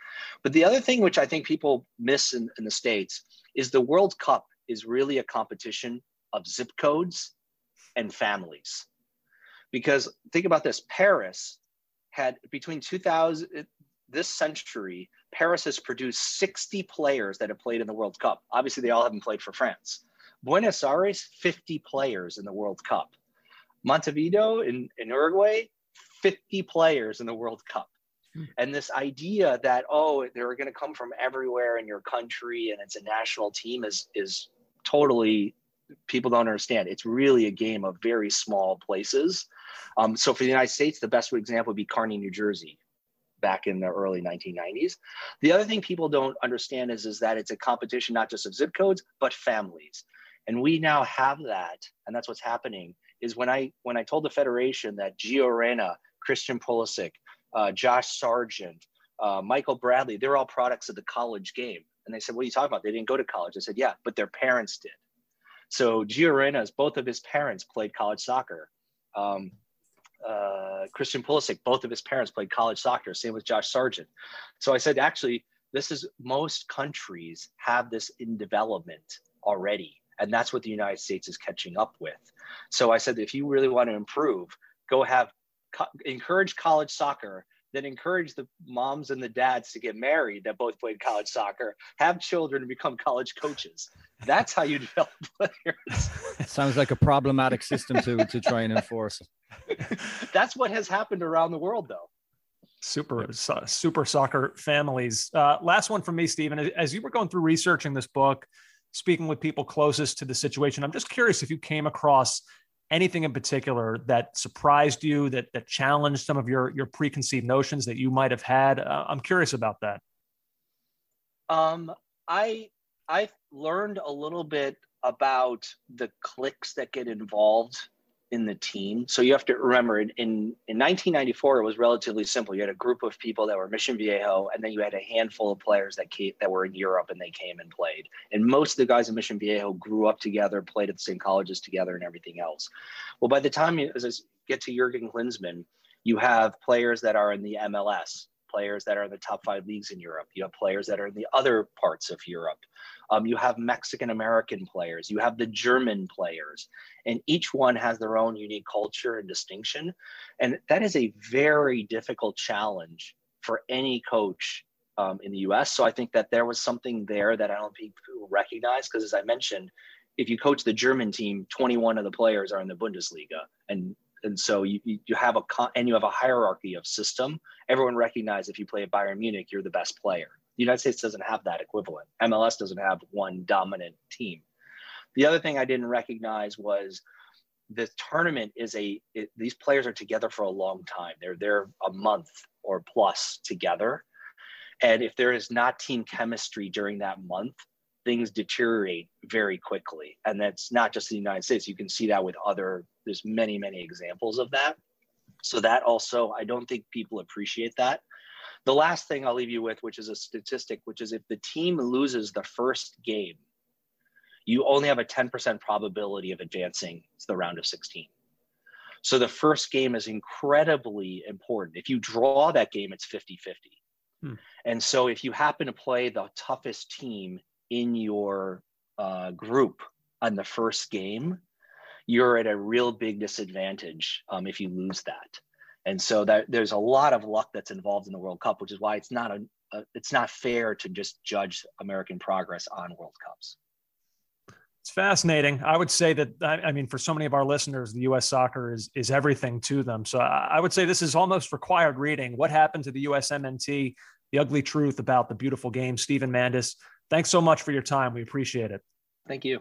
But the other thing which I think people miss in, in the States is the World Cup is really a competition of zip codes and families. Because think about this Paris had between 2000, this century, Paris has produced 60 players that have played in the World Cup. Obviously, they all haven't played for France. Buenos Aires, 50 players in the World Cup. Montevideo in, in Uruguay, 50 players in the World Cup. Hmm. And this idea that, oh, they're going to come from everywhere in your country and it's a national team is, is totally people don't understand. It's really a game of very small places. Um, so for the United States, the best example would be Kearny, New Jersey, back in the early 1990s. The other thing people don't understand is, is that it's a competition not just of zip codes, but families. And we now have that, and that's what's happening. Is when I when I told the federation that Gio Reyna, Christian Pulisic, uh, Josh Sargent, uh, Michael Bradley, they're all products of the college game. And they said, What are you talking about? They didn't go to college. I said, Yeah, but their parents did. So Gio Reyna's, both of his parents played college soccer. Um, uh, Christian Pulisic, both of his parents played college soccer. Same with Josh Sargent. So I said, actually, this is most countries have this in development already. And that's what the United States is catching up with. So I said, if you really want to improve, go have co- encourage college soccer then encourage the moms and the dads to get married that both played college soccer, have children, and become college coaches. That's how you develop players. Sounds like a problematic system to to try and enforce. That's what has happened around the world, though. Super, super soccer families. Uh, last one from me, Steven. As you were going through researching this book, speaking with people closest to the situation, I'm just curious if you came across anything in particular that surprised you, that that challenged some of your your preconceived notions that you might have had. Uh, I'm curious about that. Um, I I learned a little bit about the cliques that get involved in the team. So you have to remember in, in, in 1994, it was relatively simple. You had a group of people that were Mission Viejo, and then you had a handful of players that came, that were in Europe and they came and played. And most of the guys in Mission Viejo grew up together, played at the same colleges together, and everything else. Well, by the time you as get to Jurgen Klinsmann, you have players that are in the MLS, players that are in the top five leagues in Europe. You have players that are in the other parts of Europe. Um, you have Mexican American players, you have the German players, and each one has their own unique culture and distinction. And that is a very difficult challenge for any coach um, in the US. So I think that there was something there that I don't think people recognize because, as I mentioned, if you coach the German team, 21 of the players are in the Bundesliga, and and so you you have a and you have a hierarchy of system. Everyone recognizes if you play at Bayern Munich, you're the best player. The United States doesn't have that equivalent. MLS doesn't have one dominant team. The other thing I didn't recognize was the tournament is a it, these players are together for a long time. They're there a month or plus together. And if there is not team chemistry during that month, things deteriorate very quickly. And that's not just the United States. You can see that with other, there's many, many examples of that. So that also, I don't think people appreciate that. The last thing I'll leave you with, which is a statistic, which is if the team loses the first game, you only have a 10% probability of advancing to the round of 16. So the first game is incredibly important. If you draw that game, it's 50 50. Hmm. And so if you happen to play the toughest team in your uh, group on the first game, you're at a real big disadvantage um, if you lose that. And so that there's a lot of luck that's involved in the World Cup, which is why it's not a, a it's not fair to just judge American progress on World Cups. It's fascinating. I would say that I mean, for so many of our listeners, the U.S. soccer is is everything to them. So I would say this is almost required reading. What happened to the USMNT? The ugly truth about the beautiful game. Steven Mandis, thanks so much for your time. We appreciate it. Thank you.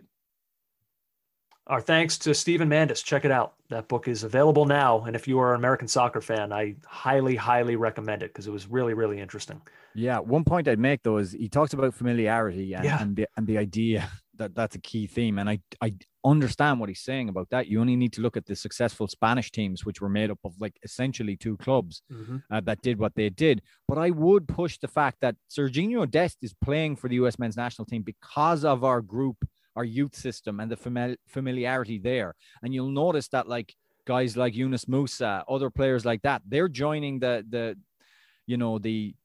Our thanks to Steven Mandis. Check it out. That book is available now. And if you are an American soccer fan, I highly, highly recommend it because it was really, really interesting. Yeah. One point I'd make though is he talks about familiarity and, yeah. and, the, and the idea that that's a key theme. And I, I understand what he's saying about that. You only need to look at the successful Spanish teams, which were made up of like essentially two clubs mm-hmm. uh, that did what they did. But I would push the fact that Serginho Dest is playing for the US men's national team because of our group our youth system and the fami- familiarity there. And you'll notice that like guys like Yunus Musah, other players like that, they're joining the the you know the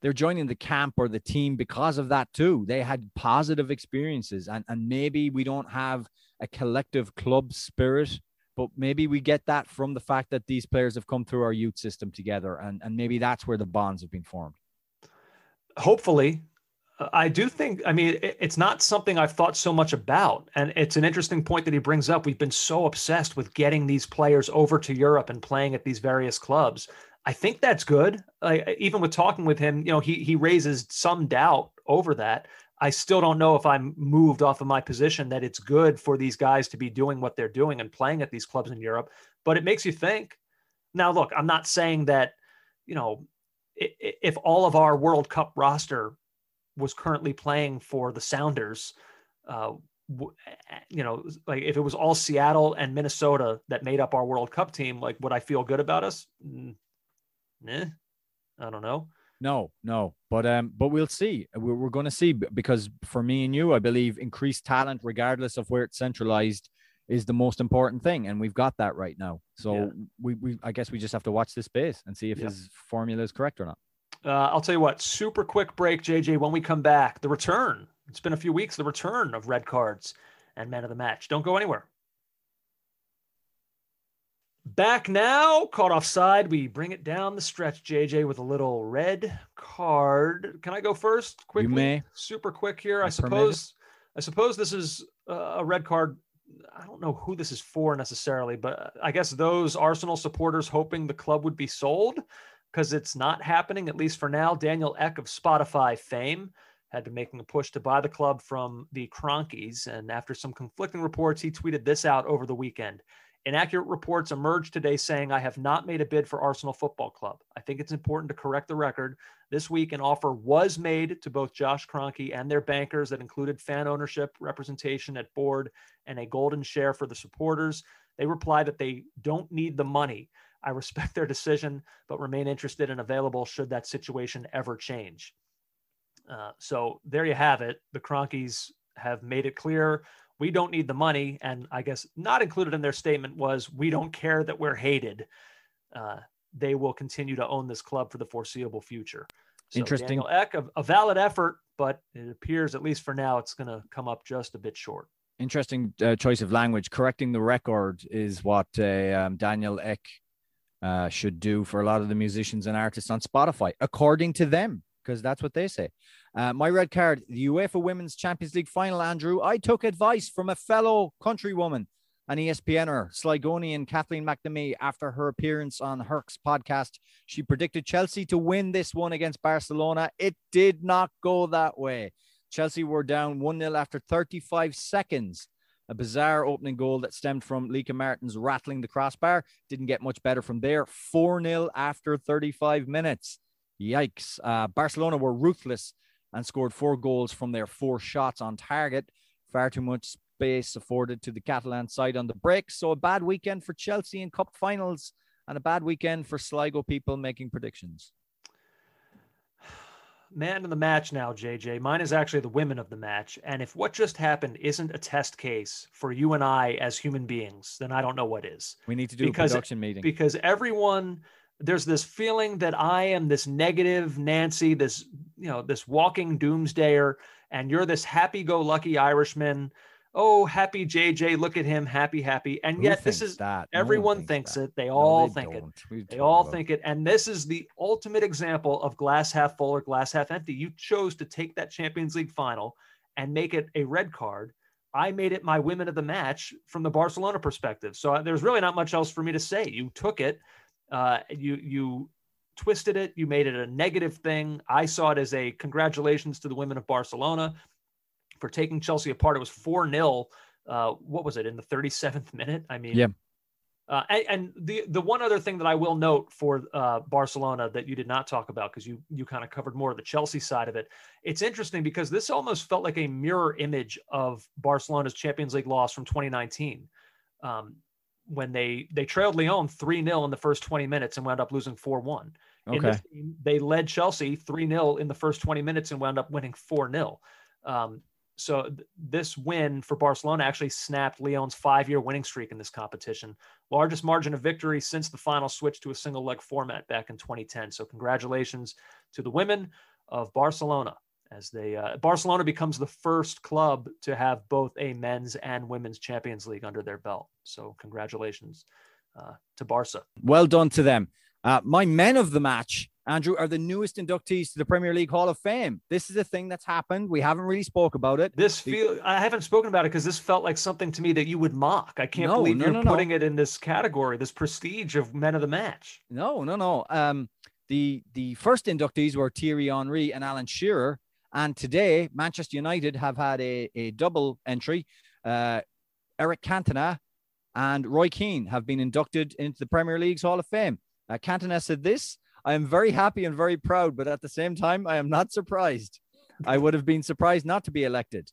they're joining the camp or the team because of that too. They had positive experiences, and and maybe we don't have a collective club spirit, but maybe we get that from the fact that these players have come through our youth system together, and and maybe that's where the bonds have been formed. Hopefully, I do think, I mean, it's not something I've thought so much about. And it's an interesting point that he brings up. We've been so obsessed with getting these players over to Europe and playing at these various clubs. I think that's good. Like, even with talking with him, you know, he, he raises some doubt over that. I still don't know if I'm moved off of my position that it's good for these guys to be doing what they're doing and playing at these clubs in Europe, but it makes you think. Now, look, I'm not saying that, you know, if all of our World Cup roster was currently playing for the Sounders, uh, you know, like if it was all Seattle and Minnesota that made up our World Cup team, like would I feel good about us? Nah, I don't know. No, no, but um, but we'll see. We're, we're going to see because for me and you, I believe increased talent, regardless of where it's centralized, is the most important thing, and we've got that right now. So yeah. we, we, I guess we just have to watch this space and see if yeah. his formula is correct or not. Uh, I'll tell you what, super quick break, JJ. When we come back, the return. It's been a few weeks, the return of red cards and men of the match. Don't go anywhere. Back now, caught offside. We bring it down the stretch, JJ, with a little red card. Can I go first? Quickly, You may. super quick here. I permitted. suppose. I suppose this is a red card. I don't know who this is for necessarily, but I guess those Arsenal supporters hoping the club would be sold because it's not happening, at least for now. Daniel Ek of Spotify fame had been making a push to buy the club from the Kroenkes. And after some conflicting reports, he tweeted this out over the weekend. Inaccurate reports emerged today saying I have not made a bid for Arsenal Football Club. I think it's important to correct the record. This week, an offer was made to both Josh Kroenke and their bankers that included fan ownership, representation at board, and a golden share for the supporters. They replied that they don't need the money. I respect their decision, but remain interested and available should that situation ever change. Uh, so there you have it. The Kroenkes have made it clear we don't need the money. And I guess not included in their statement was we don't care that we're hated. Uh, they will continue to own this club for the foreseeable future. So Interesting. Daniel Ek, a, a valid effort, but it appears, at least for now, it's going to come up just a bit short. Interesting uh, choice of language. Correcting the record is what uh, um, Daniel Ek uh, should do for a lot of the musicians and artists on Spotify, according to them, because that's what they say. Uh, my red card, the UEFA Women's Champions League final, Andrew. I took advice from a fellow countrywoman, an ESPNer, Sligonian Kathleen McNamee, after her appearance on Herc's podcast. She predicted Chelsea to win this one against Barcelona. It did not go that way. Chelsea were down 1 0 after 35 seconds. A bizarre opening goal that stemmed from Lieke Martens rattling the crossbar. Didn't get much better from there. 4 0 after 35 minutes. Yikes. Uh, Barcelona were ruthless and scored four goals from their four shots on target. Far too much space afforded to the Catalan side on the break. So a bad weekend for Chelsea in cup finals and a bad weekend for Sligo people making predictions. Man of the match now, JJ. Mine is actually the women of the match. And if what just happened isn't a test case for you and I as human beings, then I don't know what is. We need to do Because- a production meeting. because everyone there's this feeling that I am this negative Nancy, this you know, this walking doomsdayer, and you're this happy-go-lucky Irishman. Oh, happy JJ, look at him, happy, happy. And Who yet this is that? No one everyone thinks, that. it. They No, all they think it. don't. We've They all about think it. And this is the ultimate example of glass half full or glass half empty. You chose to take that Champions League final and make it a red card. I made it my women of the match from the Barcelona perspective. So uh, there's really not much else for me to say. You took it, uh, you you twisted it, you made it a negative thing. I saw it as a congratulations to the women of Barcelona for taking Chelsea apart. It was 4 0. Uh, what was it in the 37th minute? I mean, Yeah. uh, and, and the the one other thing that I will note for uh, Barcelona that you did not talk about because you you kind of covered more of the Chelsea side of it. It's interesting because this almost felt like a mirror image of Barcelona's Champions League loss from 2019, um, when they they trailed Lyon three 0 in the first 20 minutes and wound up losing four one. In Okay. this game, they led Chelsea 3 0 in the first 20 minutes and wound up winning 4 0. Um, so th- this win for Barcelona actually snapped Lyon's five year winning streak in this competition. Largest margin of victory since the final switch to a single leg format back in 2010. So congratulations to the women of Barcelona as they uh, Barcelona becomes the first club to have both a men's and women's Champions League under their belt. So congratulations uh, to Barca. Well done to them. Uh, my men of the match, Andrew, are the newest inductees to the Premier League Hall of Fame. This is a thing that's happened. We haven't really spoke about it. This feel I haven't spoken about it because this felt like something to me that you would mock. I can't No, believe no, you're no, putting it in this category, this prestige of men of the match. No, no, no. Um, the the first inductees were Thierry Henry and Alan Shearer, and today Manchester United have had a, a double entry. Uh, Eric Cantona and Roy Keane have been inducted into the Premier League's Hall of Fame. Uh, Cantona said this: "I am very happy and very proud, but at the same time, I am not surprised. I would have been surprised not to be elected."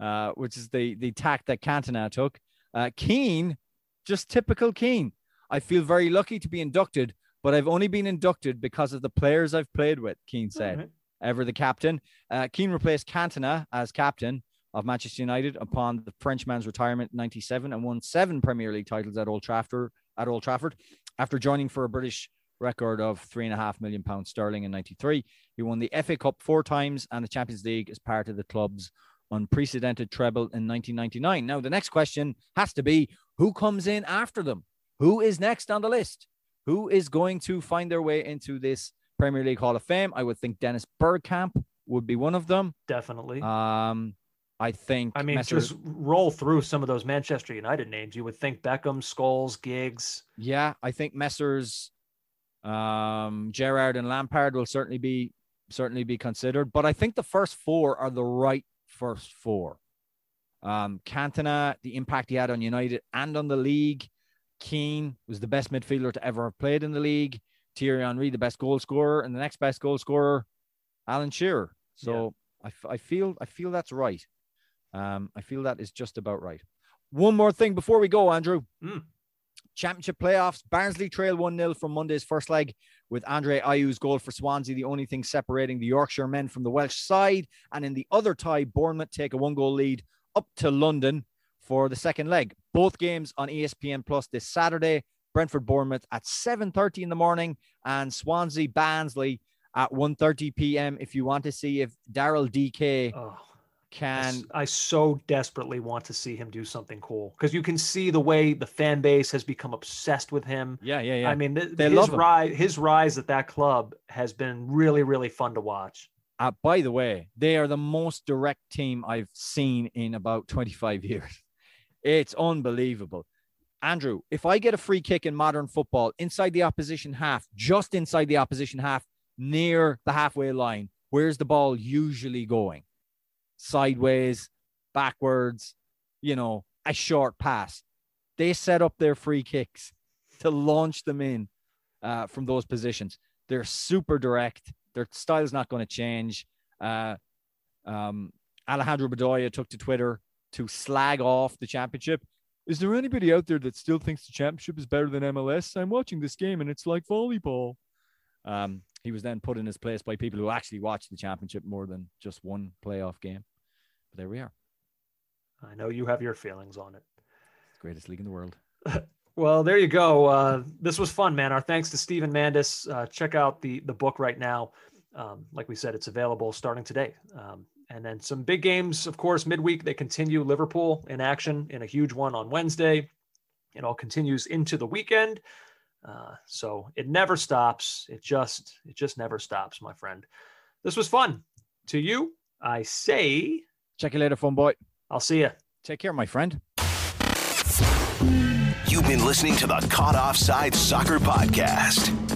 Uh, which is the the tack that Cantona took. Uh, Keane, just typical Keane. I feel very lucky to be inducted, but I've only been inducted because of the players I've played with, Keane said. Ever the captain. Uh, Keane replaced Cantona as captain of Manchester United upon the Frenchman's retirement in 97 and won seven Premier League titles at Old Trafford, at Old Trafford after joining for a British record of three and a half million pounds sterling in 93. He won the FA Cup four times and the Champions League as part of the club's unprecedented treble in 1999. Now, the next question has to be who comes in after them? Who is next on the list? Who is going to find their way into this Premier League Hall of Fame? I would think Dennis Bergkamp would be one of them. Definitely. Um, I think. I mean, Messer- just roll through some of those Manchester United names. You would think Beckham, Scholes, Giggs. yeah, I think Messrs. Um, Gerrard and Lampard will certainly be certainly be considered, but I think the first four are the right first four. Um, Cantona, the impact he had on United and on the league. Keane was the best midfielder to ever have played in the league. Thierry Henry, the best goal scorer, and the next best goal scorer, Alan Shearer. So I, f- I feel I feel that's right. Um, I feel that is just about right. One more thing before we go, Andrew. Mm. Championship playoffs. Barnsley trail 1 0 from Monday's first leg with Andre Ayew's goal for Swansea, the only thing separating the Yorkshire men from the Welsh side. And in the other tie, Bournemouth take a one goal lead up to London for the second leg. Both games on ESPN Plus this Saturday. Brentford Bournemouth at 7:30 in the morning and Swansea Barnsley at 1:30 p.m. if you want to see if Daryl Dike Oh, can I so desperately want to see him do something cool because you can see the way the fan base has become obsessed with him. Yeah, yeah, yeah. I mean, th- They his love him. rise, his rise at that club has been really, really fun to watch. Uh, by the way, they are the most direct team I've seen in about 25 years. It's unbelievable. Andrew, if I get a free kick in modern football inside the opposition half, just inside the opposition half, near the halfway line, where's the ball usually going? Sideways, backwards, you know, a short pass. They set up their free kicks to launch them in uh, from those positions. They're super direct. Their style's not going to change. Uh, um, Alejandro Bedoya took to Twitter to slag off the championship. Is there anybody out there that still thinks the championship is better than MLS? I'm watching this game and it's like volleyball. Um, he was then put in his place by people who actually watch the championship more than just one playoff game. But there we are. I know you have your feelings on it. It's the greatest league in the world. Well, there you go. Uh, this was fun, man. Our thanks to Steven Mandis. Uh, check out the the book right now. Um, like we said, it's available starting today. Um, and then some big games, of course, midweek. They continue. Liverpool in action in a huge one on Wednesday. It all continues into the weekend. Uh, so it never stops. It just it just never stops, my friend. This was fun. To you, I say, Check you later, fun boy. I'll see you. Take care, my friend. You've been listening to the Caught Offside Soccer Podcast.